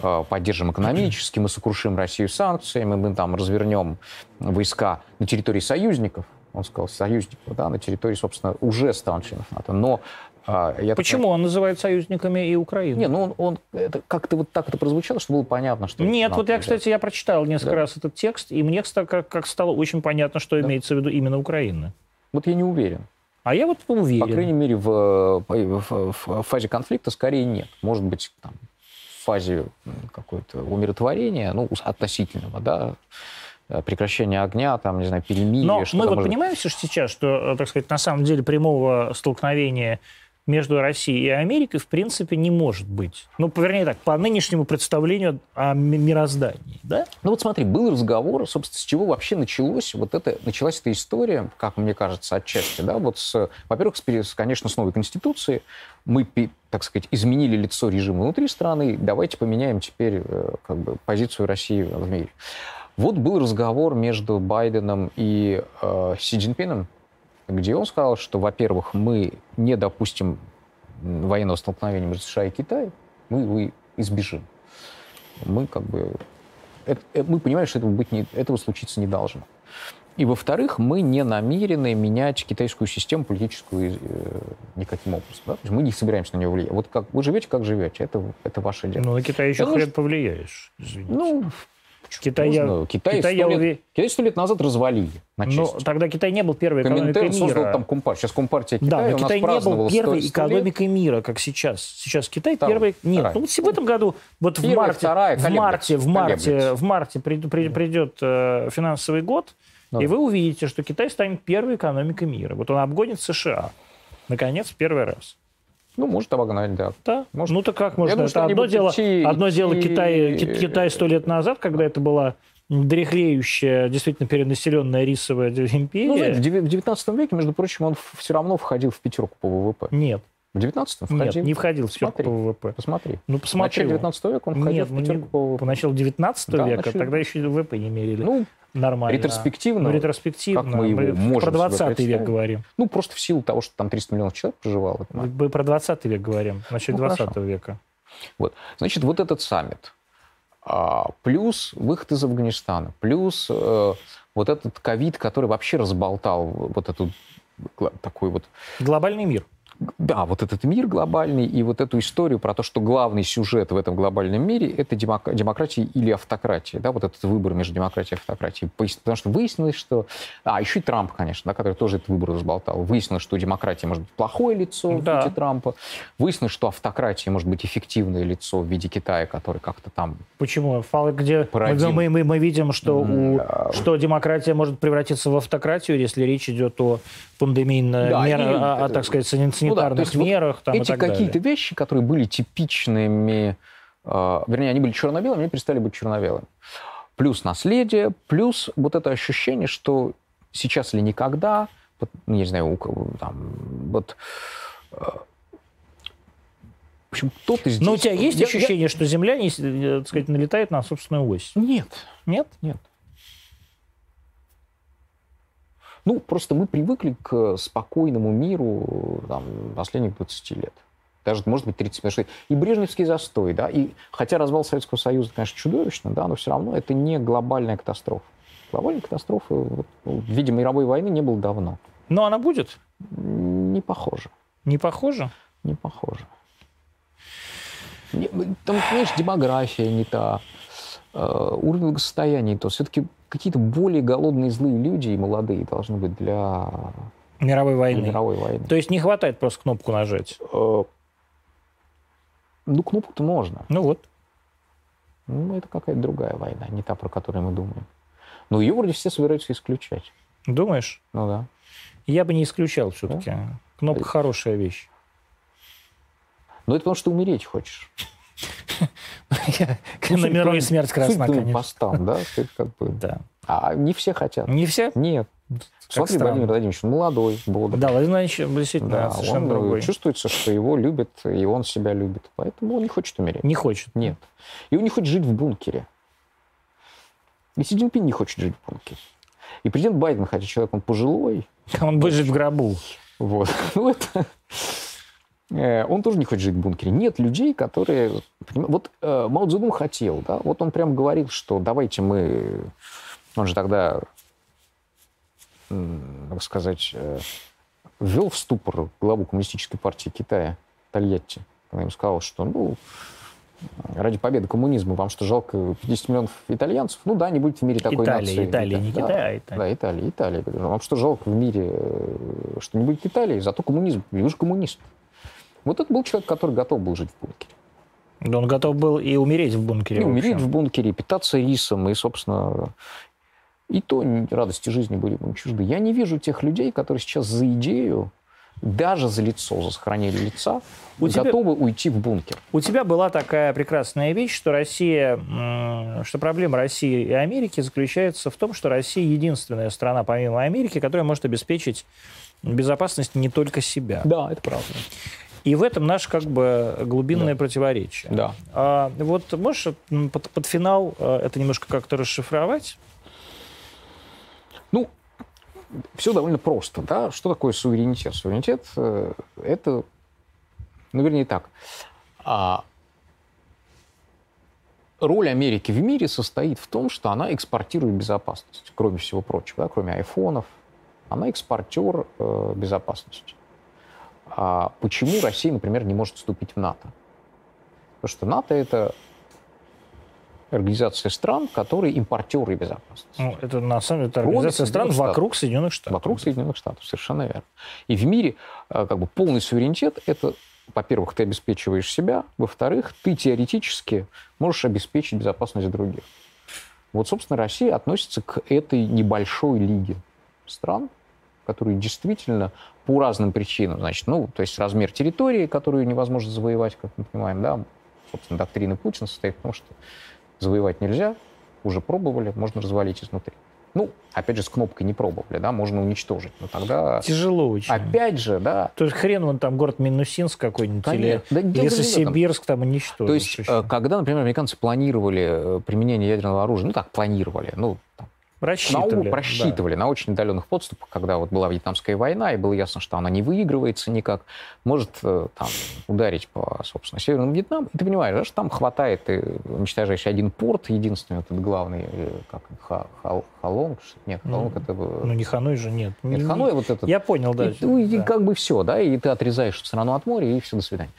э, поддержим экономически, мы сокрушим Россию санкциями, мы там развернем войска на территории союзников, он сказал союзников, да, на территории, собственно, уже ставших членов НАТО. Но э, я так Почему он называет союзниками и Украину? не, ну он, он это как-то вот так это прозвучало, что было понятно, что... Нет, вот я, кстати, я прочитал несколько Да? раз этот текст, и мне как, как стало очень понятно, что имеется в виду именно Украина. Вот я не уверен. А я вот уверен. По крайней мере, в, в- в фазе конфликта скорее нет. Может быть, там, в фазе м, какой-то умиротворения, ну, относительного, да, э, прекращения огня, там, не знаю, перемирия. Но что-то мы вот может- понимаем сейчас, что, э, так сказать, на самом деле прямого столкновения между Россией и Америкой в принципе не может быть. Ну, вернее так, по нынешнему представлению о ми- мироздании, да? Ну вот смотри, был разговор, собственно, с чего вообще началось вот это, началась эта история, как мне кажется, отчасти, да, вот с, во-первых, с, конечно, с новой конституции, мы, так сказать, изменили лицо режима внутри страны, давайте поменяем теперь э, как бы позицию России в мире. Вот был разговор между Байденом и э, Си Цзиньпином, где он сказал, что, во-первых, мы не допустим военного столкновения между США и Китаем, мы его избежим. Мы как бы это- э, мы понимаем, что этого, быть не, этого случиться не должно. И, во-вторых, мы не намерены менять китайскую систему политическую э, никаким образом. да. То есть мы не собираемся на нее влиять. Вот как вы живете, как живете, это, это ваше дело. Ну, на Китай еще Я хрен повлияешь. извините. Ну, Китай, я. Китай, Китай, сто я лет, уве- Китай сто лет назад развалили на Ну, части. тогда Китай не был первой экономикой Коминтерн создал мира. там Компартию. Сейчас Компартия Да, Китая но у нас Китай не был первой 100 100 лет. экономикой мира, как сейчас. Сейчас Китай Второй, первый. Нет, вторая. ну вот в этом году, вот в Первая, марте, вторая, в марте, в марте, в марте прид- при- придет э, финансовый год, Ну и да. вы увидите, что Китай станет первой экономикой мира. Вот он обгонит США. Наконец, первый раз. Ну, может обогнать, да. Да. Может. Ну, то как можно? думаю, это одно дело, идти- одно дело идти- Китай, Ки- Китай сто лет назад, когда это была дряхлеющая, действительно перенаселенная рисовая империя. Ну, знаете, в 19 веке, между прочим, он все равно входил в пятерку по ВВП. Нет, В 19 нет, входил. не входил в пятерку Смотри. по ВВП. Посмотри. Ну, В посмотри. начале 19 века он входил Нет, в пятерку по ВВП. по началу 19 Да, века, начале- тогда еще ВВП не мерили Ну, нормально. ретроспективно, Ну, ретроспективно. как мы его можем про 20 себе век говорим. ну, просто в силу того, что там 300 миллионов человек проживало. Мы про 20 век говорим, в начале Ну, 20 хорошо. века. Вот. Значит, вот этот саммит, а, плюс выход из Афганистана, плюс э, вот этот ковид, который вообще разболтал вот эту такой вот Глобальный мир. Да, вот этот мир глобальный и вот эту историю про то, что главный сюжет в этом глобальном мире – это демок- демократия или автократия, да, вот этот выбор между демократией и автократией. Потому что выяснилось, что... А, еще и Трамп, конечно, да, который тоже этот выбор разболтал. Выяснилось, что демократия может быть плохое лицо Да. в виде Трампа. Выяснилось, что автократия может быть эффективное лицо в виде Китая, который как-то там... Почему? Фалы, где мы, Породил. мы, мы, мы видим, что, у, Да. что демократия может превратиться в автократию, если речь идет о пандемийных Да, мер, и- о, о, так сказать, сани- Ну да, санитарных есть вот мерах там, Эти какие-то вещи, которые были типичными, э, вернее, они были черно-белыми, они перестали быть черно-белыми. Плюс наследие, плюс вот это ощущение, что сейчас или никогда, вот, ну, я не знаю, у кого там, вот, э, в общем, кто-то здесь... Но у тебя есть Я- я- ощущение, что Земля, не, э, так сказать, налетает на собственную ось? Нет, Нет? нет. Ну, просто мы привыкли к спокойному миру там, последних 20 лет. Даже, может быть, 30 лет. Потому что И Брежневский застой, да, и хотя развал Советского Союза, конечно, чудовищно, да, но все равно это не глобальная катастрофа. Глобальной катастрофы вот, ну, в виде мировой войны не было давно. Но она будет? Не похоже. Не похоже? Не похоже. Не- Там, понимаешь, демография не та, э, уровень благосостояния то. Все-таки какие-то более голодные злые люди и молодые должны быть для, Мировой для войны. мировой войны. То есть не хватает просто кнопку нажать? Э, Ну, кнопку-то можно. Ну вот. Ну, это какая-то другая война, не та, про которую мы думаем. Но ее вроде все собираются исключать. Думаешь? Ну да. Я бы не исключал все-таки. Кнопка хорошая вещь. Но это потому, что умереть хочешь. На мировую смерть красна, конечно. постам, да? Как бы... Да. А не все хотят. Не все? Нет. Смотри. Владимир Владимирович, он молодой, бодрый. Да, Владимир Владимирович действительно Да, совершенно он, э, другой. чувствуется, что его любят, и он себя любит. Поэтому он не хочет умереть. Не хочет. Нет. И он не хочет жить в бункере. И Си Цзиньпин не хочет жить в бункере. И президент Байден, хотя человек он пожилой, Он будет жить в гробу. вот, ну это... э, Он тоже не хочет жить в бункере. Нет людей, которые... Вот э, Мао Цзэдун хотел, да, вот он прям говорил, что давайте мы... Он же тогда, м, так сказать, э, ввел в ступор главу коммунистической партии Китая Тольятти, когда ему сказал, что, ну, ради победы коммунизма вам что, жалко 50 миллионов итальянцев? Ну да, не будет в мире такой Италия, нации. Италия, не Да, Китай, а Италия. Да, Италия, Италия. Говорю, Вам что, жалко в мире, э, что не будет Италии, зато коммунизм. Вы же коммунист. Вот это был человек, который готов был жить в бункере. Да он готов был и умереть в бункере. И в умереть в бункере, и питаться рисом, и, собственно, и то радости жизни были ему чужды. Я не вижу тех людей, которые сейчас за идею, даже за лицо, за сохранение лица, У тебя- готовы уйти в бункер. У тебя была такая прекрасная вещь, что Россия, что проблема России и Америки заключается в том, что Россия единственная страна, помимо Америки, которая может обеспечить безопасность не только себя. Да, это правда. И в этом наше как бы глубинное противоречие. Да. А, вот можешь под, под финал а, это немножко как-то расшифровать? Ну, все довольно просто, да. Что такое суверенитет? Суверенитет э, это, ну, вернее так, а, роль Америки в мире состоит в том, что она экспортирует безопасность, кроме всего прочего, да, кроме айфонов. Она экспортер э, безопасности. А почему Россия, например, не может вступить в НАТО? Потому что НАТО это организация стран, которые импортеры безопасности. Ну, это на самом деле это организация стран Соединенных вокруг Соединенных Штатов. Вокруг Соединенных Штатов, совершенно верно. И в мире э, как бы полный суверенитет – это, во-первых, ты обеспечиваешь себя, во-вторых, ты теоретически можешь обеспечить безопасность других. Вот, собственно, Россия относится к этой небольшой лиге стран, которые действительно по разным причинам, значит, ну, то есть размер территории, которую невозможно завоевать, как мы понимаем, да, собственно, доктрина Путина состоит в том, что завоевать нельзя, уже пробовали, можно развалить изнутри. Ну, опять же, с кнопкой не пробовали, да, можно уничтожить. Но тогда... Тяжело очень. Опять же, да. То есть хрен вон там город Минусинск какой-нибудь или да, Лесосибирск там уничтожить. То есть, еще. Э, когда, например, американцы планировали э, применение ядерного оружия, ну так, планировали, ну, там, Рассчитывали. Нау просчитывали да. на очень отдаленных подступах, когда вот была Вьетнамская война, и было ясно, что она не выигрывается никак, может э, там, ударить по, собственно, Северному Вьетнаму. И ты понимаешь, да, что там хватает, ты уничтожаешь один порт, единственный, этот главный, э, как ха, ха, Халонг, нет, Халонг ну, это... Ну, не Ханой же, нет. Нет, не, Ханой вот этот... Я понял, да. И, ну, и да. как бы все, да, и ты отрезаешь страну от моря, и все, до свидания.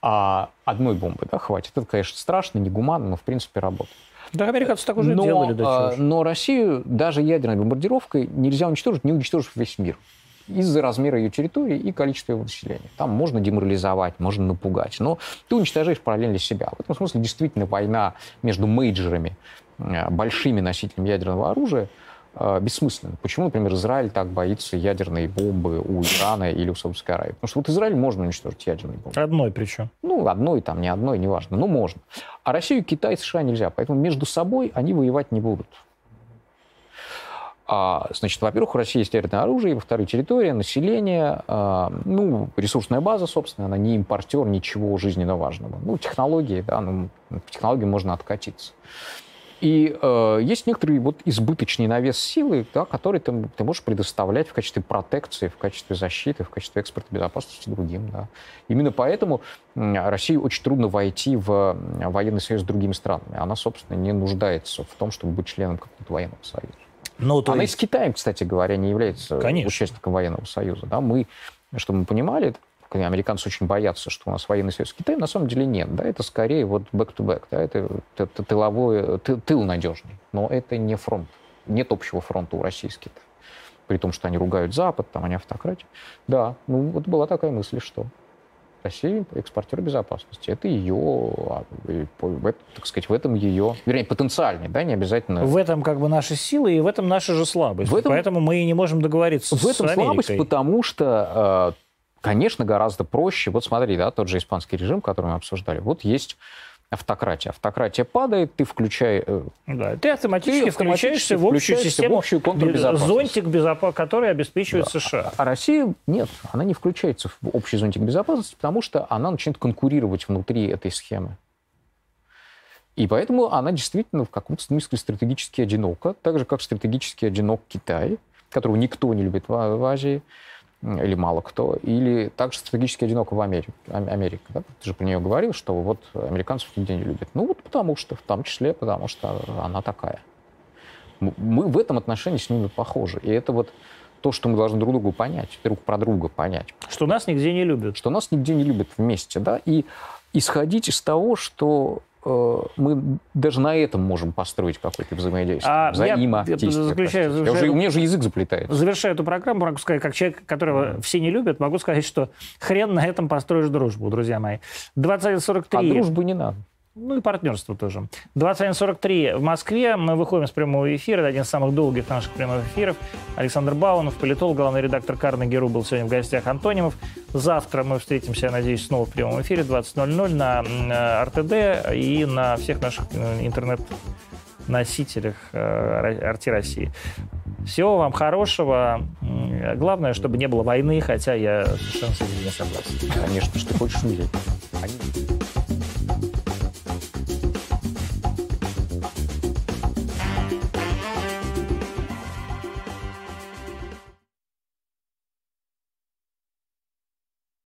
А одной бомбы, да, хватит. Это, конечно, страшно, негуманно, но, в принципе, работает. Да, американцы так уже но, делали. Да, но Россию даже ядерной бомбардировкой нельзя уничтожить, не уничтожив весь мир из-за размера ее территории и количества его населения. Там можно деморализовать, можно напугать, но ты уничтожаешь параллельно себя. В этом смысле действительно война между мейджерами, э, большими носителями ядерного оружия, бессмысленно. Почему, например, Израиль так боится ядерной бомбы у Ирана или у Саудовской Аравии? Потому что вот Израиль можно уничтожить ядерной бомбой. Одной причем. Ну, одной там, не одной, неважно, но можно. А Россию, Китай, США нельзя. Поэтому между собой они воевать не будут. А, значит, во-первых, у России есть ядерное оружие, во-вторых, территория, население, а, ну, ресурсная база, собственно, она не импортер ничего жизненно важного. Ну, технологии, да, ну, технологии можно откатиться. И э, есть некоторый вот избыточный навес силы, да, который ты, ты можешь предоставлять в качестве протекции, в качестве защиты, в качестве экспорта безопасности другим. Да. Именно поэтому России очень трудно войти в военный союз с другими странами. Она, собственно, не нуждается в том, чтобы быть членом какого-то военного союза. Ну, то Она есть... и с Китаем, кстати говоря, не является Конечно. участником военного союза. Да. Мы, чтобы мы понимали, американцы очень боятся, что у нас военный союз с Китаем, на самом деле нет. Да, это скорее вот back-to-back, да, это, это тыловой, тыл, тыл надежный. Но это не фронт. Нет общего фронта у России с Китаем. При том, что они ругают Запад, там они автократия. Да, ну вот была такая мысль, что Россия экспортер безопасности. Это ее, а, так сказать, в этом ее, вернее, потенциальный, да, не обязательно. В этом как бы наши силы и в этом наша же слабость. В этом, Поэтому мы и не можем договориться в этом с Америкой. слабость, потому что э, Конечно, гораздо проще. Вот смотри, да, тот же испанский режим, который мы обсуждали. Вот есть автократия. Автократия падает, ты включаешь... Э, да, ты автоматически, ты включаешься в общую систему, в общую зонтик, безопасности, который обеспечивает да. США. А Россия нет, она не включается в общий зонтик безопасности, потому что она начинает конкурировать внутри этой схемы. И поэтому она действительно в каком-то смысле стратегически одинока, так же, как стратегически одинок Китай, которого никто не любит в Азии или мало кто, или также стратегически одиноко в Америке. Америка да? Ты же про нее говорил, что вот американцев нигде не любят. Ну вот потому что, в том числе потому что она такая. Мы в этом отношении с ними похожи. И это вот то, что мы должны друг другу понять, друг про друга понять. Что нас нигде не любят. Что нас нигде не любят вместе, да, и исходить из того, что мы даже на этом можем построить какое-то взаимодействие, а взаимодействие. Я, заключаю, завершаю, я уже, у меня же язык заплетает. Завершая эту программу, могу сказать, как человек, которого mm. все не любят, могу сказать, что хрен на этом построишь дружбу, друзья мои. 21.43. А дружбу не надо. Ну и партнерство тоже. 21.43 в Москве. Мы выходим с прямого эфира. Это один из самых долгих наших прямых эфиров. Александр Баунов, политолог, главный редактор Карнеги Ру был сегодня в гостях Антонимов. Завтра мы встретимся, я надеюсь, снова в прямом эфире 20.00 на РТД и на всех наших э, интернет-носителях Арти э, России. Всего вам хорошего. Главное, чтобы не было войны, хотя я совершенно с этим не согласен. Конечно, что хочешь увидеть.